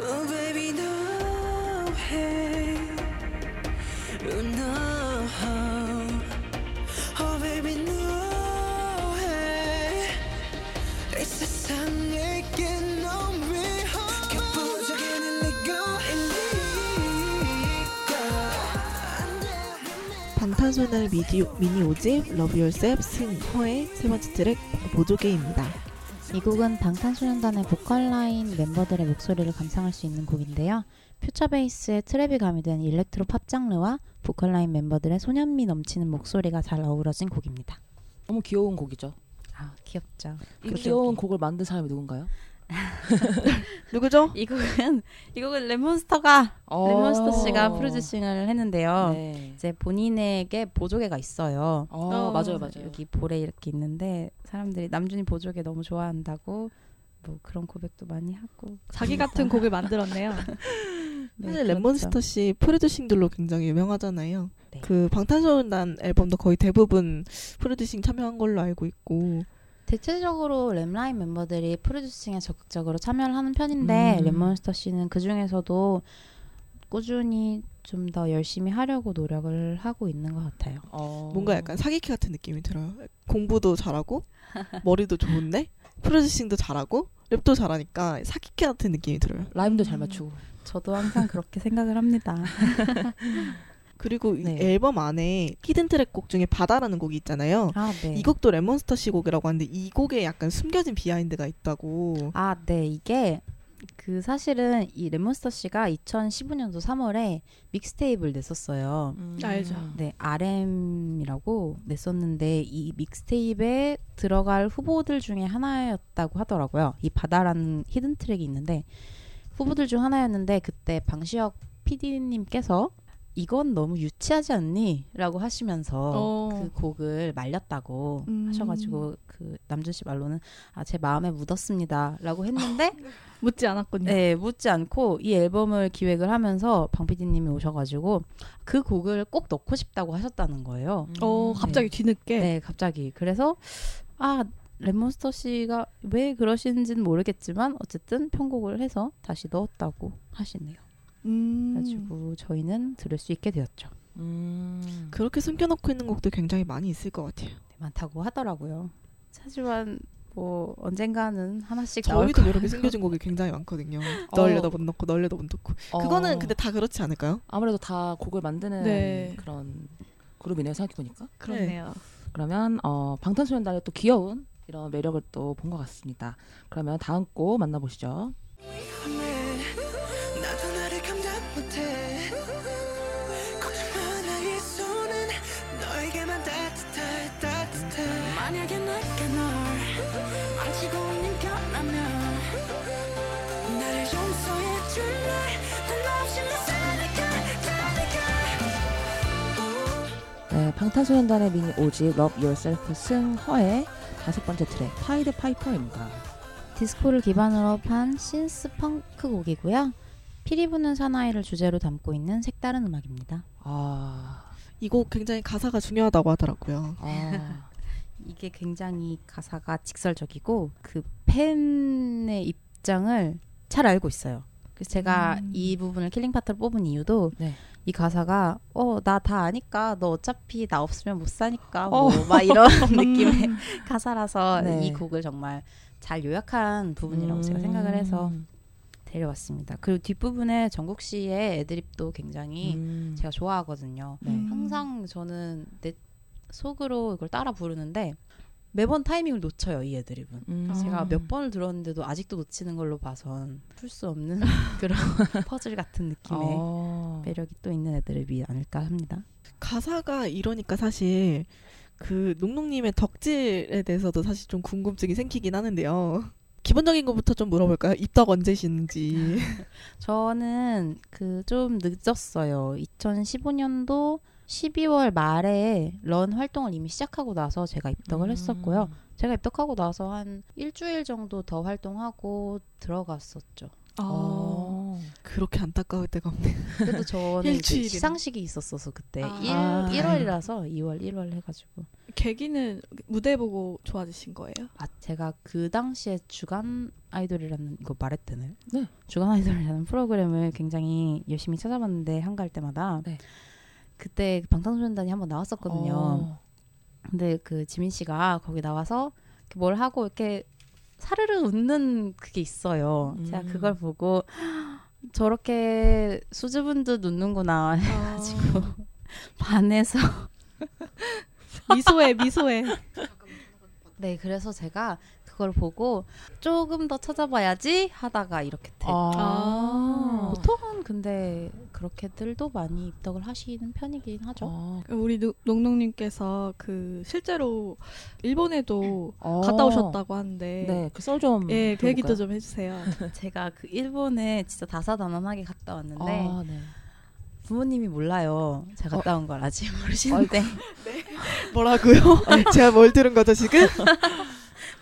F: Oh baby no
A: 방탄소년단의 미디, 미니 5집 Love Yourself 승허의 세 번째 트랙 보조개입니다.
E: 이 곡은 방탄소년단의 보컬 라인 멤버들의 목소리를 감상할 수 있는 곡인데요. future bass의 trap이 가미된 electro pop 장르와 보컬 라인 멤버들의 소년미 넘치는 목소리가 잘 어우러진 곡입니다.
C: 너무 귀여운 곡이죠.
E: 아 귀엽죠.
C: 이
E: 그렇게
C: 귀여운. 곡을 만든 사람이 누군가요?
A: 누구죠?
E: 이 곡은 이 곡은 랩몬스터가 랩몬스터 씨가 producing을 했는데요.
C: 어. 네.
E: 이제 본인에게 보조개가 있어요.
C: 어,
A: 어,
C: 맞아요, 맞아요.
E: 여기 볼에 이렇게 있는데 사람들이 남준이 보조개 너무 좋아한다고 뭐 그런 고백도 많이 하고
D: 자기 같은 곡을 만들었네요.
E: 네,
A: 사실
E: 그렇죠.
A: 랩몬스터 씨 producing들로 굉장히 유명하잖아요.
E: 네.
A: 그 방탄소년단 앨범도 거의 대부분 producing 참여한 걸로 알고 있고
E: 대체적으로 랩라인 멤버들이 producing에 적극적으로 참여를 하는 편인데
C: 음.
E: 랩몬스터 씨는 그 중에서도 꾸준히 좀 더 열심히 하려고 노력을 하고 있는 것 같아요.
C: 어.
A: 뭔가 약간 사기캐 같은 느낌이 들어요. 공부도 잘하고 머리도 좋은데 producing도 잘하고 랩도 잘하니까 사기캐 같은 느낌이 들어요.
C: 라임도 잘
A: 음.
C: 맞추고.
E: 저도 항상 그렇게 생각을 합니다.
A: 그리고 이
C: 네.
A: 앨범 안에 hidden track 곡 중에 바다라는 곡이 있잖아요.
E: 아, 네.
A: 이 곡도 랩몬스터 씨 곡이라고 하는데 이 곡에 약간 숨겨진 behind가 있다고.
E: 아, 네. 이게 그 사실은 이 랩몬스터 씨가 2015년도 3월에 mixtape를 냈었어요.
C: 음.
D: 알죠.
E: 네, RM이라고 냈었는데 이 mixtape에 들어갈 후보들 중에 하나였다고 하더라고요. 이 바다라는 hidden track이 있는데 후보들 중 하나였는데 그때 방시혁 PD님께서 이건 너무 유치하지 않니? 라고 하시면서
D: 어.
E: 그 곡을 말렸다고
D: 음.
E: 하셔가지고 그 남준 씨 말로는 아 제 마음에 묻었습니다 라고 했는데
D: 묻지 않았군요.
E: 네, 묻지 않고 이 앨범을 기획을 하면서 방 PD님이 오셔가지고 그 곡을 꼭 넣고 싶다고 하셨다는 거예요.
C: 음.
D: 어, 갑자기 뒤늦게.
E: 네, 갑자기. 그래서 아 레몬스터 씨가 왜 그러시는지는 모르겠지만 어쨌든 편곡을 해서 다시 넣었다고 하시네요.
D: 음.
E: 그래가지고 저희는 들을 수 있게 되었죠.
C: 음.
A: 그렇게 숨겨놓고 있는 곡도 굉장히 많이 있을 것 같아요.
E: 네, 많다고 하더라고요. 하지만 뭐 언젠가는 하나씩
A: 저희도
E: 거.
A: 이렇게 숨겨진 곡이 굉장히 많거든요.
C: 어.
A: 널려다 못 넣고 널려다 못 넣고.
C: 어.
A: 그거는 근데 다 그렇지 않을까요?
C: 아무래도 다 곡을 만드는
D: 네.
C: 그런 그룹이네요 생각해 보니까.
D: 그렇네요.
C: 그러면 어, 방탄소년단의 또 귀여운 이런 매력을 또 본 것 같습니다. 그러면 다음 곡 만나보시죠.
F: 못해 걱정마 나의 손은 너에게만 따뜻해 따뜻해 만약에 내가 널 망치고 있는 거라면 나를 용서해 줄래 난 없이 못 살아가 살아가
C: 네, 방탄소년단의 미니 5집 Love Yourself 승 Her의 다섯 번째 트랙 Pied Piper입니다.
E: 디스코를 기반으로 한 synth funk 곡이고요. 피리 부는 사나이를 주제로 담고 있는 색다른 음악입니다.
C: 아,
A: 이 곡 굉장히 가사가 중요하다고 하더라고요.
C: 아,
E: 이게 굉장히 가사가 직설적이고 그 팬의 입장을 잘 알고 있어요. 그래서 제가
D: 음.
E: 이 부분을 killing part로 뽑은 이유도
C: 네.
E: 이 가사가 어 나 다 아니까 너 어차피 나 없으면 못 사니까
C: 어.
E: 뭐막 이런 느낌의 가사라서
C: 네.
E: 이 곡을 정말 잘 요약한 부분이라고 제가 생각을 해서
C: 음.
E: 데려왔습니다. 그리고 뒷부분에 정국 씨의 애드립도 굉장히
C: 음.
E: 제가 좋아하거든요.
C: 네.
D: 음.
E: 항상 저는 내 속으로 이걸 따라 부르는데 매번 타이밍을 놓쳐요 이 애드립은.
C: 음.
E: 제가 몇 번을 들었는데도 아직도 놓치는 걸로 봐선 풀 수 없는 그런 퍼즐 같은 느낌의
C: 어.
E: 매력이 또 있는 애드립이 아닐까 합니다.
A: 가사가 이러니까 사실 그 농농님의 덕질에 대해서도 사실 좀 궁금증이 생기긴 하는데요. 기본적인 것부터 좀 물어볼까요? 입덕 언제시는지.
E: 저는 그 좀 늦었어요. 2015년도 12월 말에 런 활동을 이미 시작하고 나서 제가 입덕을
C: 음.
E: 했었고요. 제가 입덕하고 나서 한 일주일 정도 더 활동하고 들어갔었죠.
D: 아.
C: 어.
A: 그렇게 안타까울 때가 없네.
E: 그래도 저는
A: 일주일이나.
E: 시상식이 있었어서 그때
D: 아.
E: 일
C: 아,
E: 1월이라서 2월 1월 해가지고
D: 계기는 무대 보고 좋아지신 거예요?
E: 아 제가 그 당시에 주간 아이돌이라는 이거 말했대나요?
C: 네.
E: 주간 아이돌이라는 프로그램을 굉장히 열심히 찾아봤는데 한가할 때마다
C: 네.
E: 그때 방탄소년단이 한번 나왔었거든요.
C: 어.
E: 근데 그 지민 씨가 거기 나와서 뭘 하고 이렇게 사르르 웃는 그게 있어요.
C: 음.
E: 제가 그걸 보고 저렇게 수줍은 듯 웃는구나
D: 아.
E: 해가지고 반해서
D: 미소해 미소해.
E: 네, 그래서 제가 그걸 보고 조금 더 찾아봐야지 하다가 이렇게 돼.
C: 아.
E: 보통은 근데 그렇게들도 많이 입덕을 하시는 편이긴 하죠.
C: 어.
D: 우리 누- 농농님께서 그 실제로 일본에도
C: 어.
D: 갔다 오셨다고 하는데
C: 네, 그 썰 좀.
D: 예, 그 얘기도? 좀 해주세요.
E: 제가 그 일본에 진짜 다사다난하게 갔다 왔는데
C: 아, 네.
E: 부모님이 몰라요. 제가 갔다 온 걸 아직 모르시는데
A: 뭐라고요? 제가 뭘 들은 거죠 지금?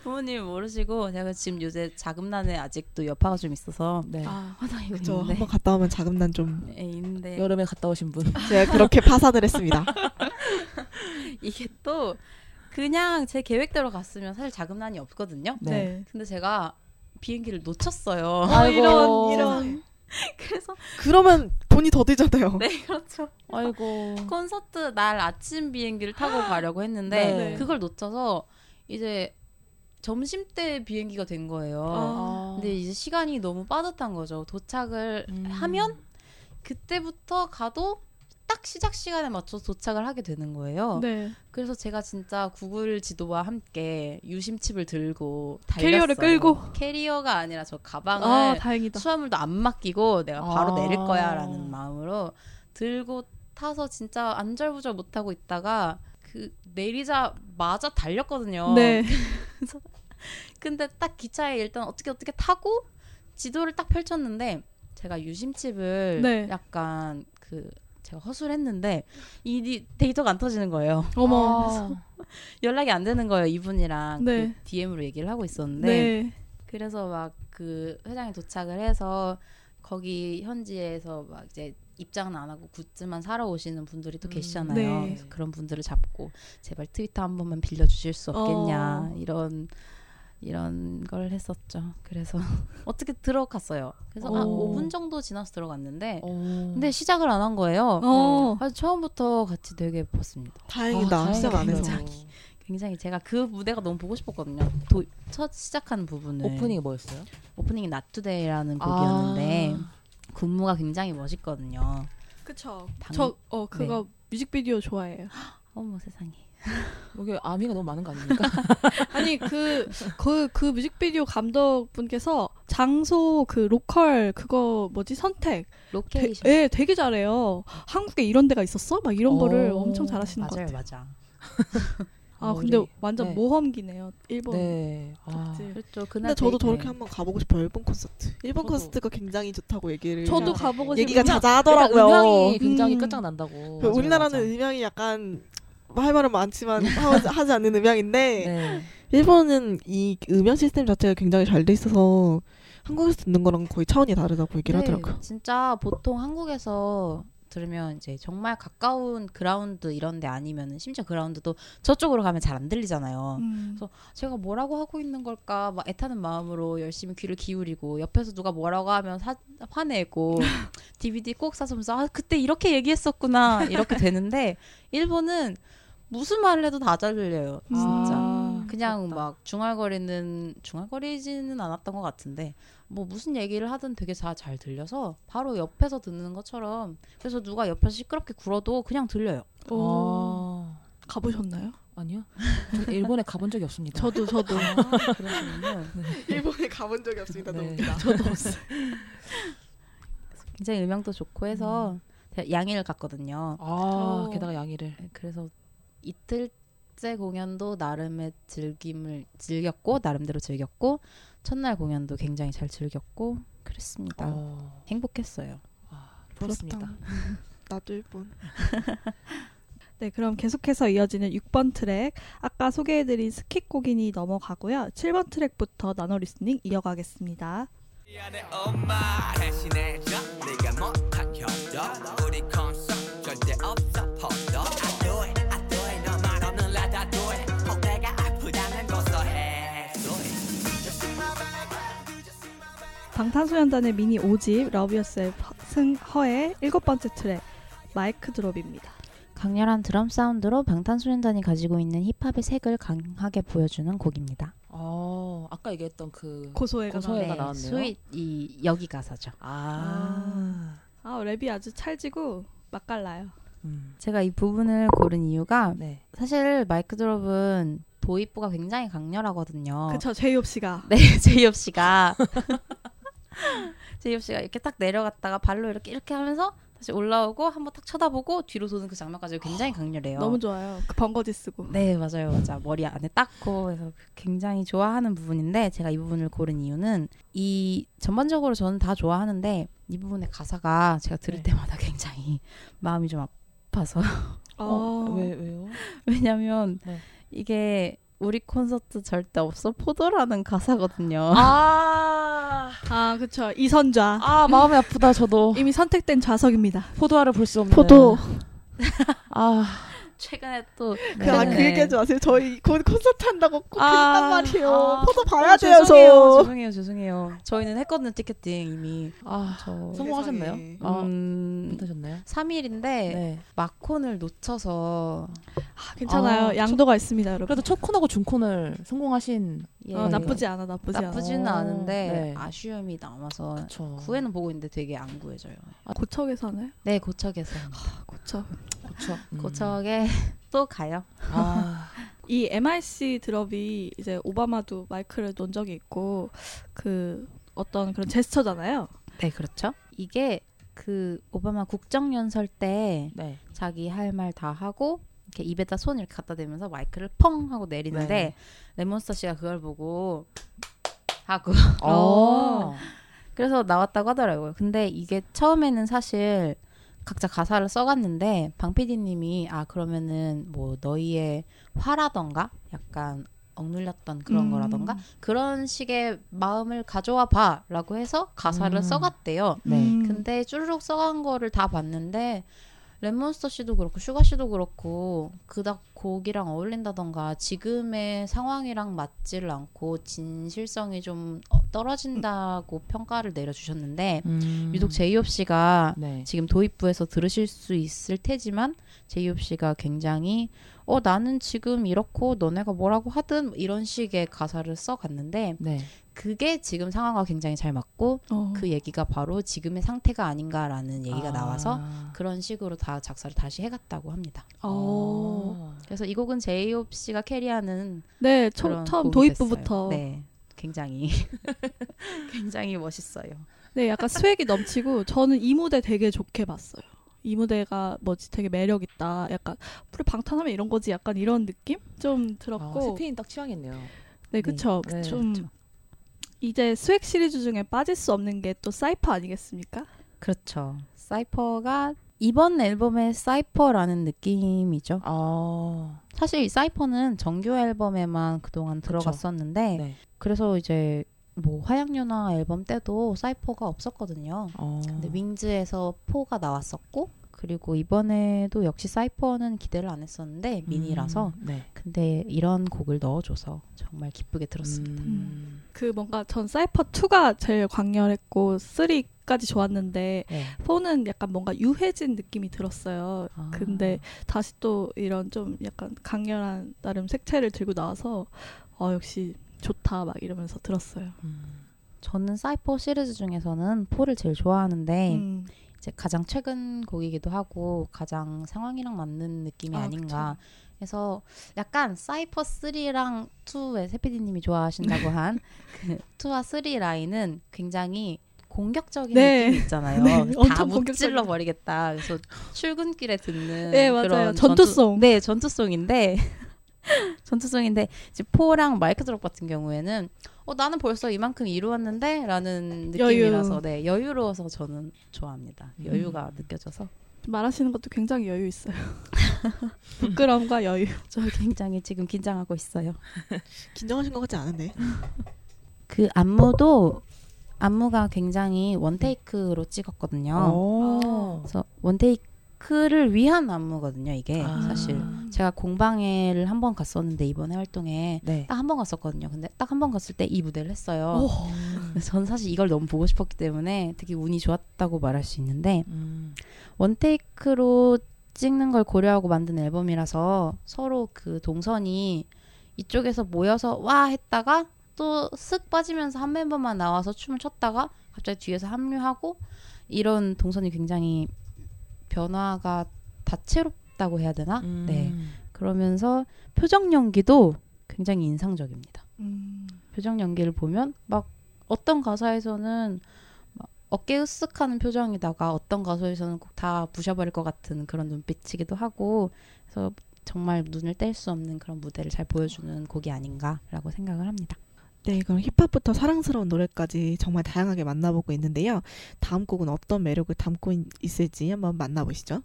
E: 부모님이 모르시고 제가 지금 요새 자금난에 아직도 여파가 좀 있어서
C: 네.
D: 아,
E: 화나고
A: 저
E: 있는데
A: 한번 갔다 오면 자금난 좀
E: 네, 있는데
C: 여름에 갔다 오신 분.
A: 제가 그렇게 파산을 했습니다.
E: 이게 또 그냥 제 계획대로 갔으면 사실 자금난이 없거든요.
C: 네.
D: 네.
E: 근데 제가 비행기를 놓쳤어요.
D: 어, 이런 이런.
E: 그래서
A: 그러면 돈이 더 들잖아요.
E: 네 그렇죠.
C: 아이고.
E: 콘서트 날 아침 비행기를 타고 가려고 했는데
C: 네.
E: 그걸 놓쳐서 이제 점심 때 비행기가 된 거예요.
C: 아.
E: 근데 이제 시간이 너무 빠듯한 거죠. 도착을
C: 음.
E: 하면 그때부터 가도 딱 시작 시간에 맞춰서 도착을 하게 되는 거예요.
D: 네.
E: 그래서 제가 진짜 구글 지도와 함께 유심칩을 들고 달렸어요.
D: 캐리어를 끌고.
E: 캐리어가 아니라 저 가방을
D: 아 다행이다.
E: 수화물도 안 맡기고 내가 바로
C: 아.
E: 내릴 거야라는 마음으로 들고 타서 진짜 안절부절 못 하고 있다가 그 내리자마자 달렸거든요.
D: 네.
E: 근데 딱 기차에 일단 어떻게 어떻게 타고 지도를 딱 펼쳤는데 제가 유심칩을
D: 네.
E: 약간 그 제가 허술을 했는데 이 디- 데이터가 안 터지는 거예요.
D: 어머.
C: 아.
E: 연락이 안 되는 거예요. 이분이랑
D: 네.
E: 그 DM으로 얘기를 하고 있었는데
D: 네.
E: 그래서 막 그 회장이 도착을 해서 거기 현지에서 막 이제 입장은 안 하고 굿즈만 사러 오시는 분들이 또
C: 음,
E: 계시잖아요.
D: 네.
E: 그래서 그런 분들을 잡고 제발 트위터 한 번만 빌려주실 수 없겠냐
D: 어.
E: 이런 이런 걸 했었죠. 그래서 어떻게 들어갔어요. 그래서 한
C: 오.
E: 5분 정도 지나서 들어갔는데
C: 어.
E: 근데 시작을 안 한 거예요.
D: 어.
E: 아주 처음부터 같이 되게 예뻤습니다.
A: 다행이다.
C: 아,
A: 시작 안 해서.
C: 다행이다.
E: 굉장히 제가 그 무대가 너무 보고 싶었거든요. 도, 첫 시작하는 부분을
C: 오프닝이 뭐였어요?
E: 오프닝이 나투데이라는
C: 아.
E: 곡이었는데 군무가 굉장히 멋있거든요.
D: 그쵸.
E: 당-
D: 저 어 그거 뮤직비디오 좋아해요.
E: 어머 세상에.
C: 여기 아미가 너무 많은 거 아닙니까?
D: 아니 그그 그 뮤직비디오 감독분께서 장소 그 local 그거 뭐지 선택 되,
E: 로케이션.
D: 예, 되게 잘해요. 한국에 이런 데가 있었어? 막 이런 거를
C: 오,
D: 엄청 잘하시는 것
E: 맞아요,
D: 같아요.
E: 맞아.
D: 아
C: 우리-
D: 근데 완전
C: 네.
D: 모험기네요. 일본.
C: 네. 아.
E: 그렇죠.
A: 근데 저도
E: 되게-
A: 저렇게 한번 가보고 싶어요. 일본 콘서트. 일본
C: 저도.
A: 콘서트가 굉장히 좋다고 얘기를.
D: 저도 가보고 싶어요.
A: 얘기가
C: 일단
A: 자자하더라고요.
C: 음향이 굉장히
D: 음.
C: 끝장난다고.
A: 그
C: 맞아요,
A: 우리나라는
C: 맞아요.
A: 음향이 약간 할 말은 많지만 하지, 않는 음향인데
C: 네.
A: 일본은 이 음향 시스템 자체가 굉장히 잘 돼 있어서 한국에서 듣는 거랑 거의 차원이 다르다고 얘기를
E: 네,
A: 하더라고요.
E: 진짜 보통 한국에서 들으면 이제 정말 가까운 그라운드 이런 데 아니면은 심지어 그라운드도 저쪽으로 가면 잘 안 들리잖아요.
D: 음.
E: 제가 뭐라고 하고 있는 걸까 막 애타는 마음으로 열심히 귀를 기울이고 옆에서 누가 뭐라고 하면 사, 화내고 DVD 꼭 사서 보면서 아 그때 이렇게 얘기했었구나 이렇게 되는데 일본은 무슨 말을 해도 다 잘 들려요 진짜
C: 아,
E: 그냥
C: 부럽다.
E: 막 중얼거리는 중얼거리지는 않았던 것 같은데 뭐 무슨 얘기를 하든 되게 다 잘 들려서 바로 옆에서 듣는 것처럼 그래서 누가 옆에서 시끄럽게 굴어도 그냥 들려요
D: 오.
C: 아.
D: 가보셨나요?
C: 아니요. 저 일본에 가본 적이 없습니다.
D: 저도 저도.
E: 그러시군요
A: 일본에 가본 적이 없습니다.
C: 네.
A: 너무.
D: 저도 없어요.
E: 굉장히 음향도 좋고 해서 제가 양일 갔거든요
C: 아,
D: 어.
C: 게다가 양이를.
E: 네, 그래서 이틀째 공연도 나름의 즐김을 즐겼고 나름대로 즐겼고 첫날 공연도 굉장히 잘 즐겼고 그랬습니다.
C: 어.
E: 행복했어요.
C: 아, 부럽습니다.
A: 나도 일본.
D: 네, 그럼 계속해서 이어지는 6번 트랙 아까 소개해드린 skip곡이니 넘어가고요. 7번 트랙부터 나노 listening 이어가겠습니다.
G: 미안해
D: 방탄소년단의 미니 5집 Love Yourself 승 Her의 일곱 번째 트랙 MIC Drop입니다.
E: 강렬한 드럼 사운드로 방탄소년단이 가지고 있는 힙합의 색을 강하게 보여주는 곡입니다.
C: 어, 아까 얘기했던 그
D: 고소해가
C: 고소해가
D: 나와요.
C: 나왔네요.
E: sweet 이 여기 가사죠.
C: 아.
D: 아 랩이 아주 찰지고 맛깔나요.
C: 음.
E: 제가 이 부분을 고른 이유가
C: 네.
E: 사실 MIC Drop은 도입부가 굉장히 강렬하거든요.
D: 그쵸 제이홉 씨가
E: 네, 제이홉 씨가 제이홉 씨가 이렇게 딱 내려갔다가 발로 이렇게 이렇게 하면서 다시 올라오고 한번 딱 쳐다보고 뒤로 도는 그 장면까지 굉장히 강렬해요.
D: 너무 좋아요. 그 벙거지 쓰고.
E: 네, 맞아요, 맞아. 머리 안에 닦고 그래서 굉장히 좋아하는 부분인데 제가 이 부분을 고른 이유는 이 전반적으로 저는 다 좋아하는데 이 부분의 가사가 제가 들을
C: 네.
E: 때마다 굉장히 마음이 좀 아파서
C: 어,
D: 어,
C: 왜 왜요?
E: 왜냐면
C: 네.
E: 이게 우리 콘서트 절대 없어? 포도라는 가사거든요.
C: 아,
D: 아 그쵸. 이선좌.
C: 아 마음이 아프다 저도.
D: 이미 선택된 좌석입니다.
C: 포도알을 볼수 없는.
D: 포도.
C: 아
E: 최근에 또
C: 네.
A: 아, 그
E: 최근에
A: 얘기하지 마세요. 저희 곧 콘서트 한다고 꼭
C: 아,
A: 그랬단 말이에요.
E: 아,
A: 포도 봐야
E: 어,
A: 돼요,
E: 죄송해요,
A: 저.
E: 죄송해요, 죄송해요. 저희는 했거든요 티켓팅 이미.
C: 아,
E: 저
C: 성공하셨나요?
A: 세상에.
C: 아,
E: 음,
C: 못하셨나요?
E: 3일인데
C: 네.
E: 마콘을 놓쳐서
D: 아, 괜찮아요.
C: 아,
D: 양도가 있습니다, 여러분.
C: 그래도 첫 콘하고 중 콘을 성공하신
E: 예,
D: 어, 나쁘지 않아, 나쁘지 않아.
E: 나쁘지는
C: 어,
E: 않은데
C: 네.
E: 아쉬움이 남아서
C: 그쵸.
E: 구애는 보고 있는데 되게 안 구해져요.
D: 고척에서네.
E: 네 고척에 서
D: 고척.
C: 그쵸. 음.
E: 고척에 또 가요.
C: 아,
D: 이 MIC 드럽이 이제 오바마도 마이크를 놓은 적이 있고 그 어떤 그런 제스처잖아요.
E: 네 그렇죠. 이게 그 오바마 국정연설 때
C: 네.
E: 자기 할 말 다 하고 이렇게 입에다 손 이렇게 갖다 대면서 마이크를 펑 하고 내리는데
C: 네.
E: 랩몬스터 씨가 그걸 보고 하고
C: 어.
E: 그래서 나왔다고 하더라고요. 근데 이게 처음에는 사실 각자 가사를 써갔는데 방 PD님이 아 그러면은 뭐 너희의 화라던가 약간 억눌렸던 그런
D: 음.
E: 거라던가 그런 식의 마음을 가져와 봐라고 해서 가사를
C: 음.
E: 써갔대요.
C: 네.
D: 음.
E: 근데 쭈르륵 써간 거를 다 봤는데 랩몬스터 씨도 그렇고 슈가 씨도 그렇고 그닥 곡이랑 어울린다던가 지금의 상황이랑 맞지를 않고 진실성이 좀 어, 떨어진다고 평가를 내려주셨는데
C: 음.
E: 유독 제이홉 씨가
C: 네.
E: 지금 도입부에서 들으실 수 있을 테지만 제이홉 씨가 굉장히 어 나는 지금 이렇고 너네가 뭐라고 하든 이런 식의 가사를 써 갔는데
C: 네.
E: 그게 지금 상황과 굉장히 잘 맞고
D: 어.
E: 그 얘기가 바로 지금의 상태가 아닌가라는 얘기가
C: 아.
E: 나와서 그런 식으로 다 작사를 다시 해갔다고 합니다.
D: 어.
E: 그래서 이 곡은 제이홉 씨가 carry하는
D: 네, 처, 처음
E: 곡이
D: 도입부부터. 네.
E: 네, 굉장히 굉장히 멋있어요.
D: 약간 swag이 넘치고 저는 이 무대 되게 좋게 봤어요. 이 무대가 뭐지 되게 매력 있다. 약간 우리 방탄하면 이런 거지. 약간 이런 느낌 좀
C: 아,
D: 들었고.
C: 스페인 딱 취향이네요.
D: 네, 그쵸.
C: 네,
D: 좀
E: 그쵸.
D: 이제 swag 시리즈 중에 빠질 수 없는 게 또 사이퍼 아니겠습니까?
E: 그렇죠. 사이퍼가 이번 앨범의 cypher라는 느낌이죠.
C: 아.
E: 사실 이 사이퍼는 정규 앨범에만 그동안 들어갔었는데
C: 네.
E: 그래서 이제 뭐 화양연화 앨범 때도 사이퍼가 없었거든요.
C: 어.
E: 근데 Wings에서 four가 나왔었고 그리고 이번에도 역시 사이퍼는 기대를 안 했었는데 미니라서
C: 음, 네.
E: 근데 이런 곡을 넣어줘서 정말 기쁘게 들었습니다.
C: 음.
D: 그 뭔가 전 사이퍼 2가 제일 강렬했고 3까지 좋았는데
E: 네.
D: 4는 약간 뭔가 유해진 느낌이 들었어요.
E: 아.
D: 근데 다시 또 이런 좀 약간 강렬한 나름 색채를 들고 나와서 어 역시 좋다 막 이러면서 들었어요.
C: 음.
E: 저는 사이퍼 시리즈 중에서는 포를 제일 좋아하는데
D: 음.
E: 이제 가장 최근 곡이기도 하고 가장 상황이랑 맞는 느낌이
D: 아,
E: 아, 닌가 그래서 약간 사이퍼 3랑 2의 세피디님이 좋아하신다고 한 그 2와 3 라인은 굉장히 공격적인
D: 네.
E: 느낌이 있잖아요.
D: 네,
E: 다 무찔러 버리겠다. 그래서 출근길에 듣는
D: 네, 맞아요.
E: 그런
D: 전투송.
E: 전투, 네, 전투송인데 전투송인데 이제 포랑 마이크 드롭 같은 경우에는 어 나는 벌써 이만큼 이루었는데라는
D: 여유.
E: 느낌이라서 네 여유로워서 저는 좋아합니다. 여유가 느껴져서
D: 말하시는 것도 굉장히 여유 있어요. 부끄러움과 여유.
E: 저 굉장히 지금 긴장하고 있어요.
A: 긴장하신 것 같지 않은데.
E: 그 안무도 안무가 굉장히 원테이크로 찍었거든요.
C: 어.
E: 그래서 원테이크 를 위한 안무거든요. 이게
C: 아.
E: 사실 제가 공방회를 한 번 갔었는데 이번에 활동에
C: 네.
E: 딱한 번 갔었거든요. 근데 딱 한 번 갔을 때 이 무대를 했어요.
D: 오.
E: 그래서 저는 사실 이걸 너무 보고 싶었기 때문에 되게 운이 좋았다고 말할 수 있는데
C: 음.
E: 원테이크로 찍는 걸 고려하고 만든 앨범이라서 서로 그 동선이 이쪽에서 모여서 와 했다가 또 쓱 빠지면서 한 멤버만 나와서 춤을 췄다가 갑자기 뒤에서 합류하고 이런 동선이 굉장히 변화가 다채롭다고 해야 되나?
C: 음.
E: 네. 그러면서 표정 연기도 굉장히 인상적입니다.
A: 음.
E: 표정 연기를 보면 막 어떤 가사에서는 막 어깨 으쓱하는 표정이다가 어떤 가사에서는 꼭 다 부셔버릴 것 같은 그런 눈빛이기도 하고 그래서 정말 눈을 뗄 수 없는 그런 무대를 잘 보여주는 곡이 아닌가라고 생각을 합니다.
A: 네, 그럼 힙합부터 사랑스러운 노래까지 정말 다양하게 만나보고 있는데요. 다음 곡은 어떤 매력을 담고 있, 있을지 한번 만나보시죠.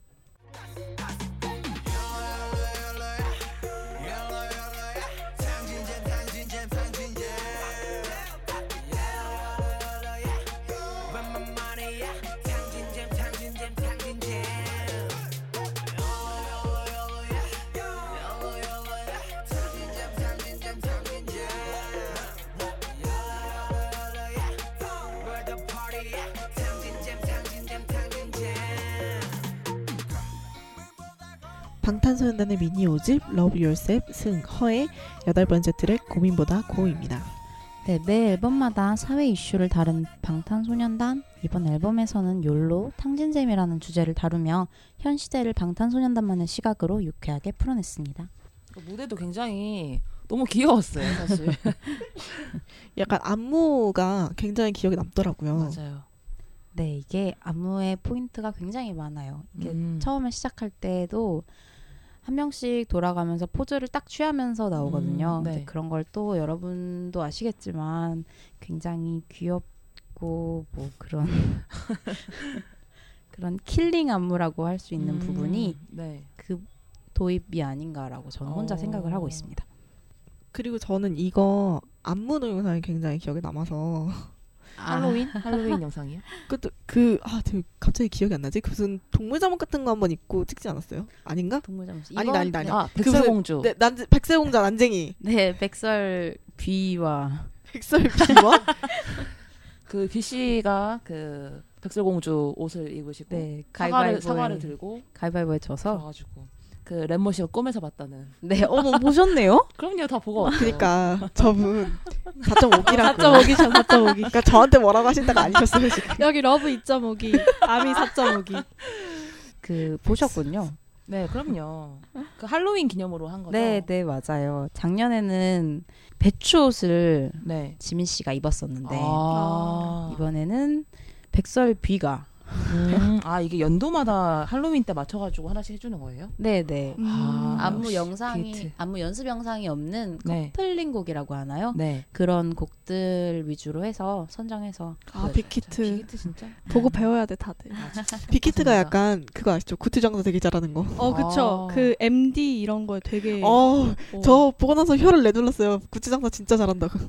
A: 방탄소년단의 미니 5집 Love Yourself 승 허의 여덟 번째 트랙 고민보다 고입니다.
E: 네, 매 앨범마다 사회 이슈를 다룬 방탄소년단 이번 앨범에서는 욜로 탕진잼이라는 주제를 다루며 현 시대를 방탄소년단만의 시각으로 유쾌하게 풀어냈습니다.
C: 그 무대도 굉장히 너무 귀여웠어요, 사실.
A: 약간 안무가 굉장히 기억에 남더라고요.
C: 맞아요.
E: 네, 이게 안무의 포인트가 굉장히 많아요. 이게
C: 음.
E: 처음에 시작할 때도 한 명씩 돌아가면서 포즈를 딱 취하면서 나오거든요.
C: 음, 네.
E: 그런 걸 또 여러분도 아시겠지만 굉장히 귀엽고 뭐 그런 그런 killing 안무라고 할 수 있는
C: 음,
E: 부분이
C: 네.
E: 그 도입이 아닌가라고 저는 혼자
C: 어.
E: 생각을 하고 있습니다.
A: 그리고 저는 이거 안무 동영상이 굉장히 기억에 남아서
C: 할로윈? 할로윈 영상이요?
A: 그것도 그, 아, 되게 갑자기 기억이 안 나지? 그 무슨 동물 잠옷 같은 거 한번 입고 찍지 않았어요? 아닌가?
E: 동물 잠수.
A: 아니다, 아니다, 아니다.
C: 아, 백설공주.
A: 네, 난 백설공자 난쟁이.
E: 네, 백설 귀와
A: 백설 비와
C: 그 비씨가 그 백설공주 옷을 입으시고
E: 네,
C: 사과를 사과를 들고
E: 가위바위보에 져서
C: 가지고 그 랩모 씨가 꿈에서 봤다는.
E: 네, 어머 보셨네요?
C: 그럼요, 다 보고 왔어요.
A: 그러니까 저분 4.5기라고.
D: 4.5기죠, 4.5기.
A: 그러니까 저한테 뭐라고 하신다가 아니셨어요 지금.
D: 여기 러브 2.5기, 아미 4.5기.
E: 그 보셨군요.
C: 네, 그럼요. 그 할로윈 기념으로 한 거죠.
E: 네, 네 맞아요. 작년에는 배추 옷을
C: 네.
E: 지민 씨가 입었었는데
C: 아,
E: 이번에는 백설 뷔가
C: 음, 아 이게 연도마다 할로윈 때 맞춰가지고 하나씩 해주는 거예요?
E: 네, 네.
C: 아,
E: 안무
C: 역시
E: 영상이
C: 비트.
E: 안무 연습 영상이 없는
C: 네.
E: 커플링 곡이라고 하나요?
C: 네.
E: 그런 곡들 위주로 해서 선정해서
A: 아
C: 네,
A: 빅히트.
C: 빅히트 진짜.
D: 보고 배워야 돼, 다들.
A: 빅히트가
C: 맞습니다.
A: 약간 그거 아시죠? 구트 장사 되게 잘하는 거.
D: 어, 그쵸.
C: 아.
D: 그 MD 이런 거에 되게.
A: 어,
D: 어.
A: 저 보고 나서 혀를 내둘렀어요. 굿즈 장사 진짜 잘한다고.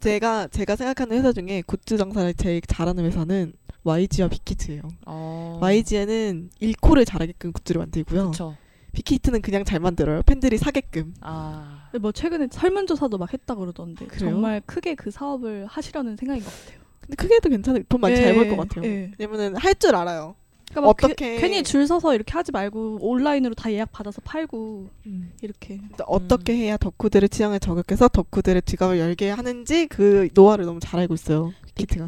A: 제가 제가 생각하는 회사 중에 굿즈 장사를 제일 잘하는 회사는 YG와 빅히트예요.
C: 어.
A: YG에는 일코를 잘하게끔 goods를 만들고요.
C: 그렇죠.
A: 빅히트는 그냥 잘 만들어요. 팬들이 사게끔.
C: 아,
D: 뭐 최근에 설문조사도 막 했다 그러던데.
A: 그래요?
D: 정말 크게 그 사업을 하시려는 생각인 것 같아요.
A: 근데 그게 더 괜찮아요. 돈 많이 잘 벌것
D: 예,
A: 같아요.
D: 예.
A: 왜냐면은 할 줄 알아요.
D: 그러니까 막
A: 어떻게-
D: 그- 괜히 줄 서서 이렇게 하지 말고 온라인으로 다 예약 받아서 팔고 이렇게.
A: 그러니까 어떻게 해야 덕후들의 취향을 저격해서 덕후들의 지갑을 열게 하는지 그 노하를 너무 잘 알고 있어요.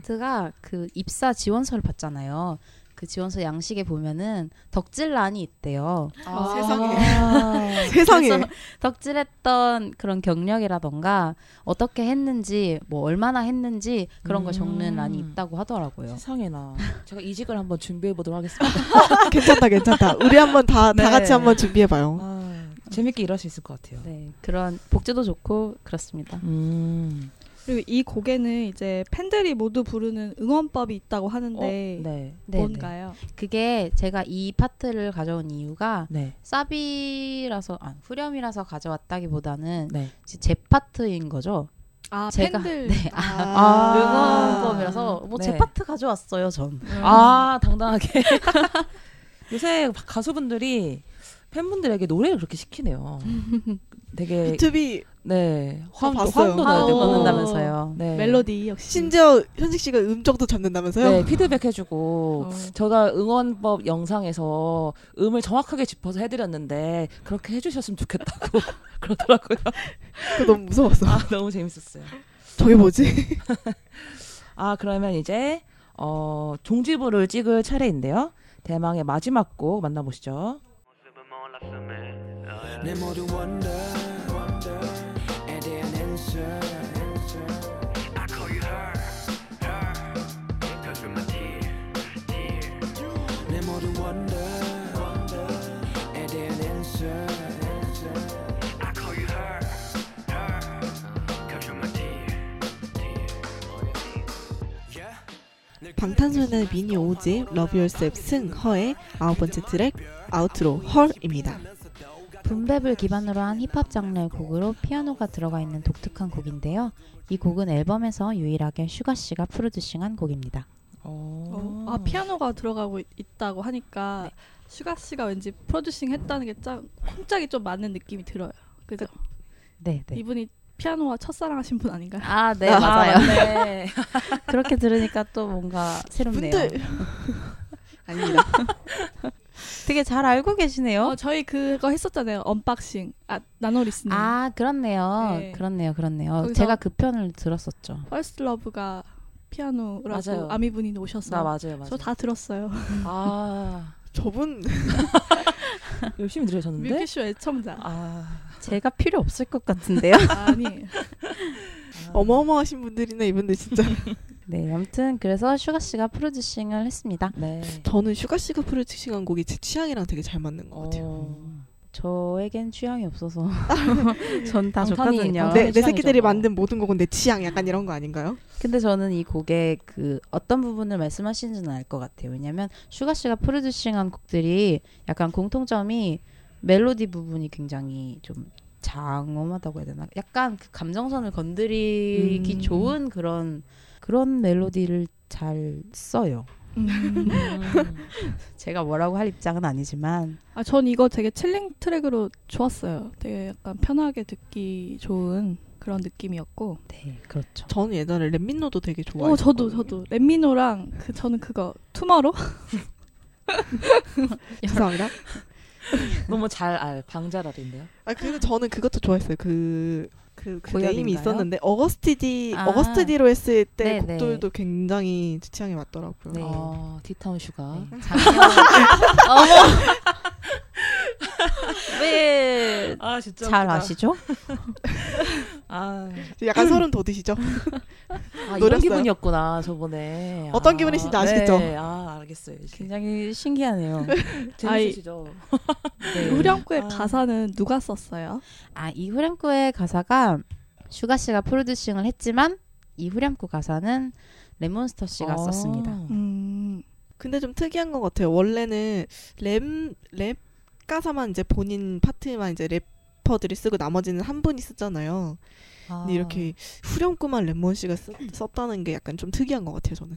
A: 빅히트가
E: 그 입사 지원서를 봤잖아요. 그 지원서 양식에 보면은 덕질란이 있대요.
A: 아, 세상에.
C: 아,
A: 세상에.
E: 그래서 덕질했던 그런 경력이라던가 어떻게 했는지 뭐 얼마나 했는지 그런 걸 적는
C: 음.
E: 란이 있다고 하더라고요.
C: 세상에나. 제가 이직을 한번 준비해 보도록 하겠습니다.
A: 괜찮다, 괜찮다. 우리 한번 다, 다
C: 네.
A: 같이 한번 준비해 봐요.
C: 아, 재밌게 일할 수 있을 것 같아요.
E: 네, 그런 복지도 좋고 그렇습니다.
C: 음.
D: 그리고 이 곡에는 이제 팬들이 모두 부르는 응원법이 있다고 하는데
C: 네. 네.
E: 네,
D: 뭔가요?
E: 그게 제가 이 파트를 가져온 이유가
C: 네.
E: 사비라서 아, 후렴이라서 가져왔다기보다는
C: 네.
E: 제 파트인 거죠.
D: 아,
E: 제가-
D: 팬들.
E: 네,
C: 아.
E: 응원법이라서 뭐제
C: 네.
E: 파트 가져왔어요, 전.
C: 아, 당당하게. 요새 가수분들이 팬분들에게 노래를 그렇게 시키네요. 되게
A: 유튜브
C: 네 화음도. 화음도 나야 되고
D: 아,
E: 넣는다면서요.
C: 네.
D: 멜로디 역시.
A: 심지어 현식 씨가 음정도 잡는다면서요?
C: 네 피드백 해주고
D: 어.
C: 제가 응원법 영상에서 음을 정확하게 짚어서 해드렸는데 그렇게 해주셨으면 좋겠다고 그러더라고요.
A: 그거 너무 무서웠어.
C: 아 너무 재밌었어요.
A: 저게 뭐지?
C: 아 그러면 이제 어 종지부를 찍을 차례인데요. 대망의 마지막 곡 만나보시죠.
A: 방탄소년단의 미니 5집 Love Yourself 승 Her의 아홉 번째 트랙 Outro Her입니다.
E: boom bap을 기반으로 한 힙합 장르의 곡으로 피아노가 들어가 있는 독특한 곡인데요. 이 곡은 앨범에서 유일하게 슈가 씨가 producing한 곡입니다.
D: 어, 아 피아노가 들어가고 있- 있다고 하니까 슈가 씨가 왠지 producing 했다는 게 짱 쿵짝이 좀 맞는 느낌이 들어요. 그죠?
E: 네, 네.
D: 이분이 피아노와 첫사랑하신 분 아닌가요?
E: 아, 네,
A: 아,
E: 맞아요.
C: 네.
E: 그렇게 들으니까 또 뭔가 새롭네요.
A: 분들 아닙니다.
E: 되게 잘 알고 계시네요.
D: 어, 저희 그거 했었잖아요. unboxing. 아 nano listening.
E: 아, 그렇네요.
D: 네.
E: 그렇네요. 그렇네요. 제가 그 편을 들었었죠.
D: First Love가 피아노라고. 아미분이 오셔서
C: 나 맞아요, 맞아요.
D: 저 다 들었어요.
C: 아
A: 저분
C: 열심히 들으셨는데.
D: 뮤큐쇼 애청자.
C: 아
E: 제가 필요 없을 것 같은데요.
D: 아니
A: 어마어마하신 분들이네 이분들 진짜.
E: 네, 아무튼 그래서 슈가 씨가 producing을 했습니다.
C: 네.
A: 저는 슈가 씨가 producing한 곡이 제 취향이랑 되게 잘 맞는 것 같아요.
C: 어.
E: 저에겐 취향이 없어서 전 다 좋거든요.
C: 방탄이-
A: 내, 내. 새끼들이 만든 모든 곡은 내 취향 약간 이런 거 아닌가요?
E: 근데 저는 이 곡의 그 어떤 부분을 말씀하시는지는 알 것 같아요. 왜냐면 슈가 씨가 producing한 곡들이 약간 공통점이 멜로디 부분이 굉장히 좀 장엄하다고 해야 되나? 약간 그 감정선을 건드리기
A: 음.
E: 좋은 그런 그런 멜로디를 잘 써요.
D: 음.
E: 제가 뭐라고 할 입장은 아니지만
D: 아, 전 이거 되게 칠링 트랙으로 좋았어요. 되게 약간 편하게 듣기 좋은 그런 느낌이었고.
E: 네 그렇죠.
A: 저는 예전에 렛민노도 되게 좋아했어요.
D: 어, 저도 저도 렛미노랑 그 저는 그거 투마로
A: 죄송합니다.
C: 너무 잘 알 방잘알인데요.
A: 아 그리고 저는 그것도 좋아했어요. 그 그, 그? name이 있었는데 Agust D
E: 아.
A: Agust D로 했을 때
E: 네, 네.
A: 곡들도 굉장히 제 취향에 맞더라고요.
E: 네.
C: 어, D-Town 슈가.
E: 네, 작년 어머 왜
C: 잘아 진짜
E: 아시죠?
C: 아,
A: 약간 소름 돋으시죠?
C: 아 이런. 기분이었구나 저번에.
A: 어떤
C: 아,
A: 기분이신지 아시겠죠?
C: 네, 아 알겠어요. 이제.
E: 굉장히 신기하네요.
C: 재밌으시죠?
E: 네.
D: 후렴구의
C: 아.
D: 가사는 누가 썼어요?
E: 아, 이 후렴구의 가사가 슈가 씨가 producing을 했지만 이 후렴구 가사는 랩몬스터 씨가
C: 아.
E: 썼습니다.
D: 음.
A: 근데 좀 특이한 것 같아요. 원래는 랩, 랩 가사만 이제 본인 파트만 이제 래퍼들이 쓰고 나머지는 한 분이 쓰잖아요. 근데 이렇게 후렴구만 랩몬 씨가 쓰, 썼다는 게 약간 좀 특이한 것 같아요. 저는.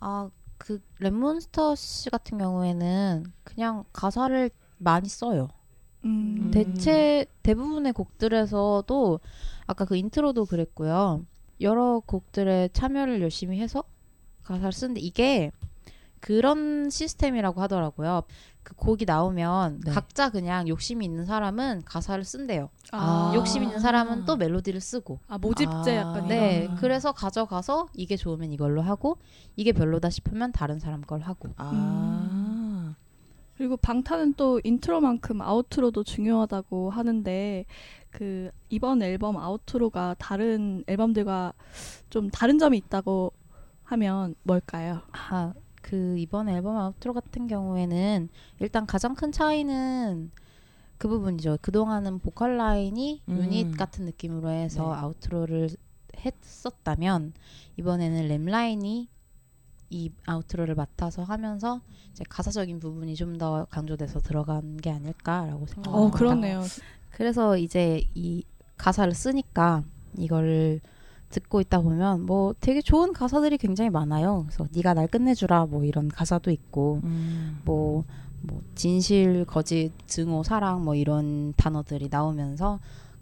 E: 아, 그 랩몬스터 씨 같은 경우에는 그냥 가사를 많이 써요.
D: 음.
C: 음.
E: 대체 대부분의 곡들에서도 아까 그 intro도 그랬고요. 여러 곡들에 참여를 열심히 해서 가사를 쓰는데 이게 그런 시스템이라고 하더라고요. 그 곡이 나오면
C: 네.
E: 각자 그냥 욕심이 있는 사람은 가사를 쓴대요.
C: 아.
E: 욕심 있는 사람은 또 멜로디를 쓰고.
D: 아 모집제
C: 아.
D: 약간
E: 네,
D: 이런.
E: 그래서 가져가서 이게 좋으면 이걸로 하고 이게 별로다 싶으면 다른 사람 걸 하고.
C: 아.
D: 그리고 방탄은 또 intro만큼 outro도 중요하다고 하는데 그 이번 앨범 outro가 다른 앨범들과 좀 다른 점이 있다고 하면 뭘까요?
E: 아, 그 이번 앨범 아우트로 같은 경우에는 일단 가장 큰 차이는 그 부분이죠. 그동안은 보컬 라인이
C: 음.
E: 유닛 같은 느낌으로 해서
C: 네.
E: outro를 했었다면 이번에는 램 라인이 이 아우트로를 맡아서 하면서 이제 가사적인 부분이 좀 더 강조돼서 들어간 게 아닐까라고 생각합니다.
D: 어 그렇네요.
E: 그래서 이제 이 가사를 쓰니까 이걸 듣고 있다 보면 뭐 되게 좋은 가사들이 굉장히 많아요. 그래서 네가 날 끝내주라 뭐 이런 가사도 있고
C: 음.
E: 뭐, 뭐 진실, 거짓, 증오, 사랑 뭐 이런 단어들이 나오면서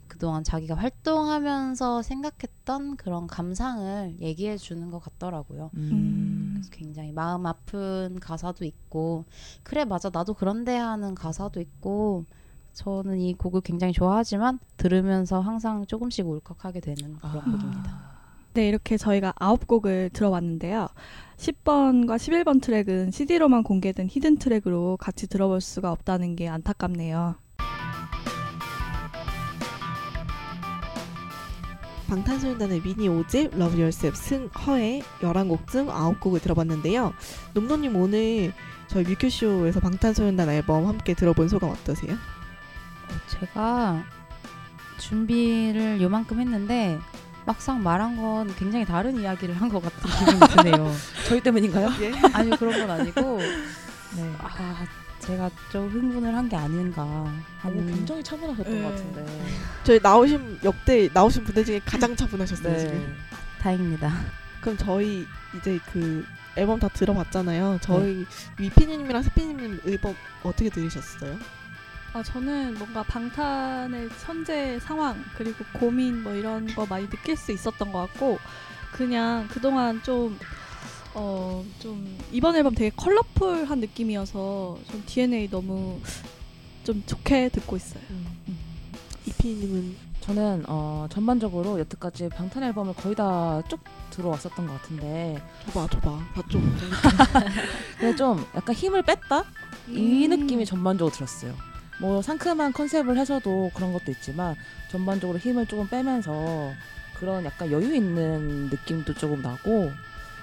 E: 그동안 자기가 활동하면서 생각했던 그런 감상을 얘기해 주는 것 같더라고요.
C: 음.
E: 그래서 굉장히 마음 아픈 가사도 있고 그래 맞아 나도 그런데 하는 가사도 있고 저는 이 곡을 굉장히 좋아하지만 들으면서 항상 조금씩 울컥하게 되는 그런
C: 아.
E: 곡입니다.
D: 네, 이렇게 저희가 아홉 곡을 들어봤는데요. 10번과 11번 트랙은 CD로만 공개된 hidden 트랙으로 같이 들어볼 수가 없다는 게 안타깝네요.
A: 방탄소년단의 미니 5집 Love Yourself 승허의 11곡 중 9곡을 들어봤는데요. 놈노님 오늘 저희 뮤큐쇼에서 방탄소년단 앨범 함께 들어본 소감 어떠세요?
E: 제가 준비를 요만큼 했는데 막상 말한 건 굉장히 다른 이야기를 한 것 같은 기분이 드네요.
C: 저희 때문인가요?
A: 예.
E: 아니요 그런 건 아니고
C: 네.
E: 아 제가 좀 흥분을 한 게 아닌가
C: 오,
E: 하는
C: 굉장히 차분하셨던
A: 네.
C: 것 같은데.
A: 저희 나오신 역대 나오신 분들 중에 가장 차분하셨어요
C: 네.
A: 지금.
E: 다행입니다.
A: 그럼 저희 이제 그 앨범 다 들어봤잖아요. 저희 위피님이랑 스피님 앨범 어떻게 들으셨어요?
D: 아, 저는 뭔가 방탄의 현재 상황 그리고 고민 뭐 이런 거 많이 느낄 수 있었던 것 같고 그냥 그동안 좀 어, 좀 이번 앨범 되게 컬러풀한 느낌이어서 좀 DNA 너무 좀 좋게 듣고 있어요.
A: 이피님은
C: 저는 어, 전반적으로 여태까지 방탄 앨범을 거의 다 쭉 들어왔었던 것 같은데
A: 줘봐 줘봐 봐줘
C: 근데 좀 약간 힘을 뺐다 이
D: 음.
C: 느낌이 전반적으로 들었어요. 뭐 상큼한 컨셉을 해서도 그런 것도 있지만 전반적으로 힘을 조금 빼면서 그런 약간 여유 있는 느낌도 조금 나고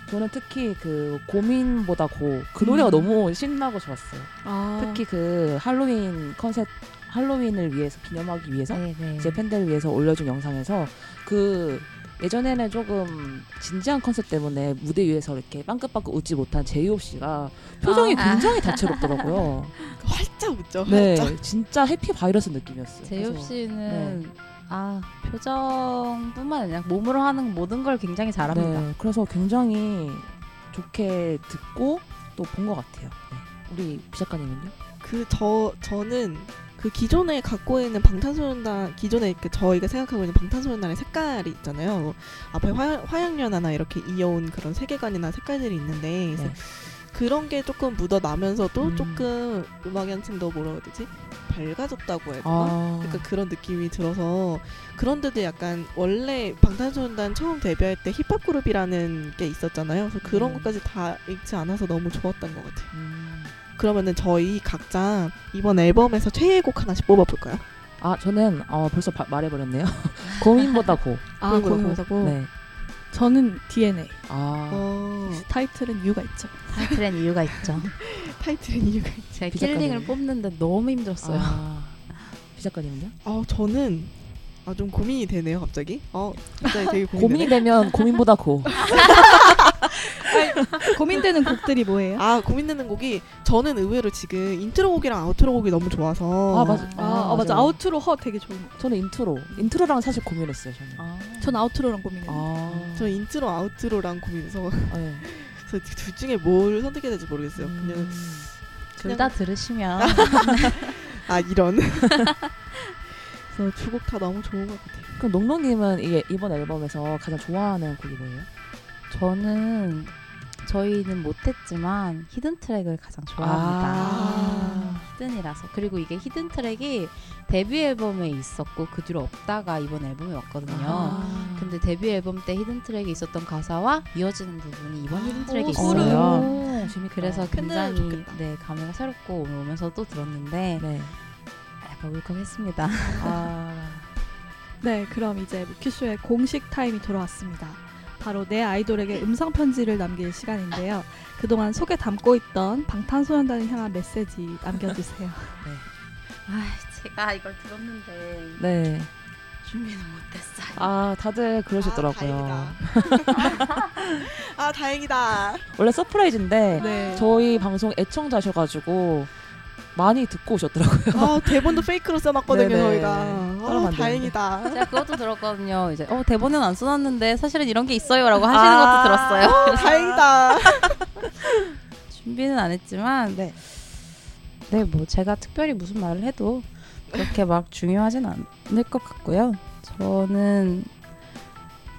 C: 저는 특히 그 고민보다 고 그 노래가
D: 음.
C: 너무 신나고 좋았어요.
D: 아,
C: 특히 그 할로윈 컨셉 할로윈을 위해서 기념하기 위해서
E: 네네.
C: 제 팬들을 위해서 올려준 영상에서 그 예전에는 조금 진지한 컨셉 때문에 무대 위에서 이렇게 빵긋빵긋 웃지 못한 제이홉 씨가 표정이
E: 아.
C: 굉장히 다채롭더라고요.
A: 활짝 웃죠.
C: 네,
A: 활짝.
C: 진짜 해피 바이러스 느낌이었어요.
E: 제이홉 씨는 아 표정뿐만 아니라 몸으로 하는 모든 걸 굉장히 잘합니다.
C: 네, 그래서 굉장히 좋게 듣고 또 본 것 같아요. 네. 우리 비 작가님은요?
A: 그 저 저는 그 기존에 갖고 있는 방탄소년단 기존에 그 저희가 생각하고 있는 방탄소년단의 색깔이 있잖아요. 뭐 앞에 화, 화양연화나 이렇게 이어온 그런 세계관이나 색깔들이 있는데
C: 네.
A: 그런 게 조금 묻어나면서도
C: 음.
A: 조금 음악이 한층 더 뭐라고 해야 되지 밝아졌다고 해야 되나?
C: 아,
A: 그러니까 그런 느낌이 들어서 그런데도 약간 원래 방탄소년단 처음 데뷔할 때 힙합 그룹이라는 게 있었잖아요. 그래서 그런
C: 음.
A: 것까지 다 읽지 않아서 너무 좋았던 것 같아요.
C: 음.
A: 그러면은 저희 각자 이번 앨범에서 최애곡 하나씩 뽑아볼까요?
C: 아 저는 어, 벌써 바- 말해버렸네요. 고민보다 고.
D: 아,
A: 그런 거
D: 고민보다 고
C: 네.
D: 저는 DNA.
C: 아,
A: 어,
D: 타이틀은 이유가 있죠.
E: 타이틀엔 이유가 있죠.
A: 타이틀은 이유가 있죠.
E: 제가. 킬링을 뽑는데 너무 힘들었어요.
C: 아, 비작가님은요?
A: 아 저는 아 좀 고민이 되네요 갑자기. 어 갑자기 되게 고민이
C: 되면 고민보다 고.
D: 고민되는 곡들이 뭐예요?
A: 아 고민되는 곡이 저는 의외로 지금 인트로 곡이랑 outro 곡이 너무 좋아서
C: 아 맞아.
D: 아, 아, 맞아. outro 허 되게 좋은 곡.
C: 저는 intro. intro랑 사실 고민했어요. 저는.
E: 아.
D: 전 outro랑 고민해요.
C: 아,
A: 저 intro outro랑 고민해서
C: 네.
A: 그래서 둘 중에 뭘 선택해야 될지 모르겠어요. 그냥
C: 음.
E: 둘다 들으시면
A: 아 이런. 그래서 두곡다 너무 좋은 것 같아요.
C: 그럼 농농님은 이게 이번 앨범에서 가장 좋아하는 곡이 뭐예요?
E: 저는 저희는 못했지만 hidden 트랙을 가장 좋아합니다.
C: 아.
E: hidden이라서 그리고 이게 hidden 트랙이 데뷔 앨범에 있었고 그 뒤로 없다가 이번 앨범에 왔거든요.
C: 아.
E: 근데 데뷔 앨범 때 hidden 트랙에 있었던 가사와 이어지는 부분이 이번 hidden 트랙에
C: 오,
E: 있어요. 그래서 굉장히. 네 감회가 새롭고 오늘 오면서 또 들었는데
C: 네.
E: 약간 울컥했습니다.
C: 아.
D: 네, 그럼 이제 뮤큐쇼의 공식 타임이 돌아왔습니다. 바로 내 아이돌에게 음성 편지를 남길 시간인데요. 그동안 속에 담고 있던 방탄소년단을 향한 메시지 남겨주세요.
E: 아 제가 이걸 들었는데
C: 네.
E: 준비는 못했어요.
C: 아, 다들 그러시더라고요.
A: 아 다행이다.
C: 원래 surprise인데
A: 네.
C: 저희 방송 애청자셔가지고 많이 듣고 오셨더라고요.
A: 아 대본도 페이크로 써놨거든요
C: 네네.
A: 저희가.
C: 아안
A: 다행이다.
E: 제가 그것도 들었거든요. 이제 어 대본은 안 써놨는데 사실은 이런 게 있어요라고 하시는
C: 아.
E: 것도 들었어요.
A: 아, 다행이다.
E: 준비는 안 했지만 네. 네, 뭐 제가 특별히 무슨 말을 해도 그렇게 막 중요하진 않을 것 같고요. 저는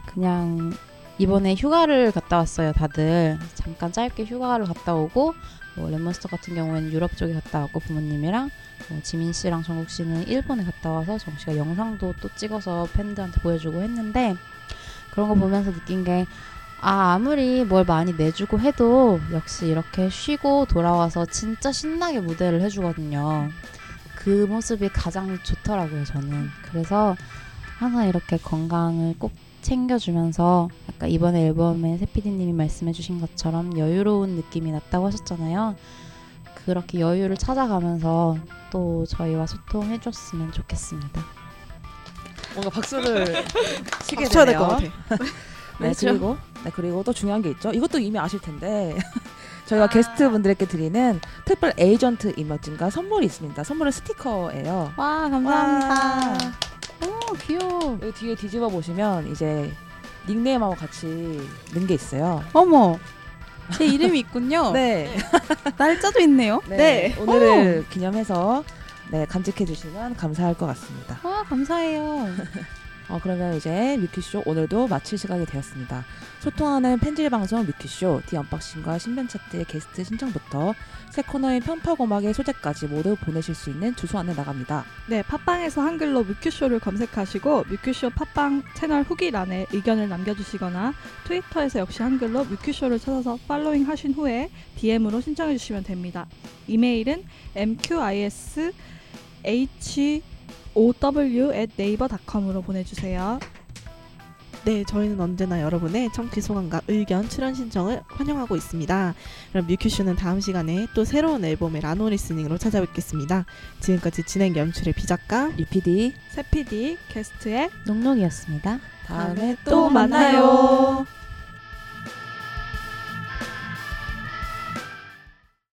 E: 그냥 이번에 휴가를 갔다 왔어요, 다들. 잠깐 짧게 휴가를 갔다 오고 뭐 랩몬스터 같은 경우에는 유럽 쪽에 갔다 왔고 부모님이랑 뭐 지민 씨랑 정국 씨는 일본에 갔다 와서 정 씨가 영상도 또 찍어서 팬들한테 보여주고 했는데 그런 거 보면서 느낀 게 아, 아무리 뭘 많이 내주고 해도 역시 이렇게 쉬고 돌아와서 진짜 신나게 무대를 해주거든요. 그 모습이 가장 좋더라고요, 저는. 그래서 항상 이렇게 건강을 꼭 챙겨주면서 아까 이번에 앨범에 세피디님이 말씀해주신 것처럼 여유로운 느낌이 났다고 하셨잖아요. 그렇게 여유를 찾아가면서 또 저희와 소통해줬으면 좋겠습니다.
C: 뭔가 박수를 치게
A: 쳐야 될 것. 같아.
C: 네. 그리고 네, 그리고 또 중요한 게 있죠. 이것도 이미 아실 텐데 저희가
E: 아.
C: 게스트 분들에게 드리는 특별 에이전트 이머진과 선물이 있습니다. 선물은 스티커예요.
E: 와,
C: 와.
E: 오, 귀여워.
C: 여기 뒤에 뒤집어 보시면 이제 닉네임하고 같이 넣은 게 있어요.
E: 어머, 제 이름이 있군요.
C: 네.
E: 날짜도 있네요.
C: 네. 오늘을 기념해서 네, 간직해 주시면 감사할 것 같습니다.
E: 와, 감사해요.
C: 어, 그러면 이제 뮤큐쇼 오늘도 마칠 시간이 되었습니다. 소통하는 팬질 방송 뮤큐쇼, The Unboxing과 신변 차트의 게스트 신청부터 새 코너인 편파고막의 소재까지 모두 보내실 수 있는 주소 안내 나갑니다.
D: 네, 팟빵에서 한글로 뮤큐쇼를 검색하시고 뮤큐쇼 팟빵 채널 후기란에 의견을 남겨주시거나 트위터에서 역시 한글로 뮤큐쇼를 찾아서 팔로잉 하신 후에 DM으로 신청해 주시면 됩니다. 이메일은 mqis how at naver.com으로 보내주세요.
A: 네, 저희는 언제나 여러분의 청취 소감과 의견, 출연 신청을 환영하고 있습니다. 그럼 뮤큐쇼는 다음 시간에 또 새로운 앨범의 라노 리스닝으로 찾아뵙겠습니다. 지금까지 진행 연출의 비작가
C: UPD
D: 세피디 게스트의
E: 녹록이었습니다.
C: 다음에
D: 또 만나요.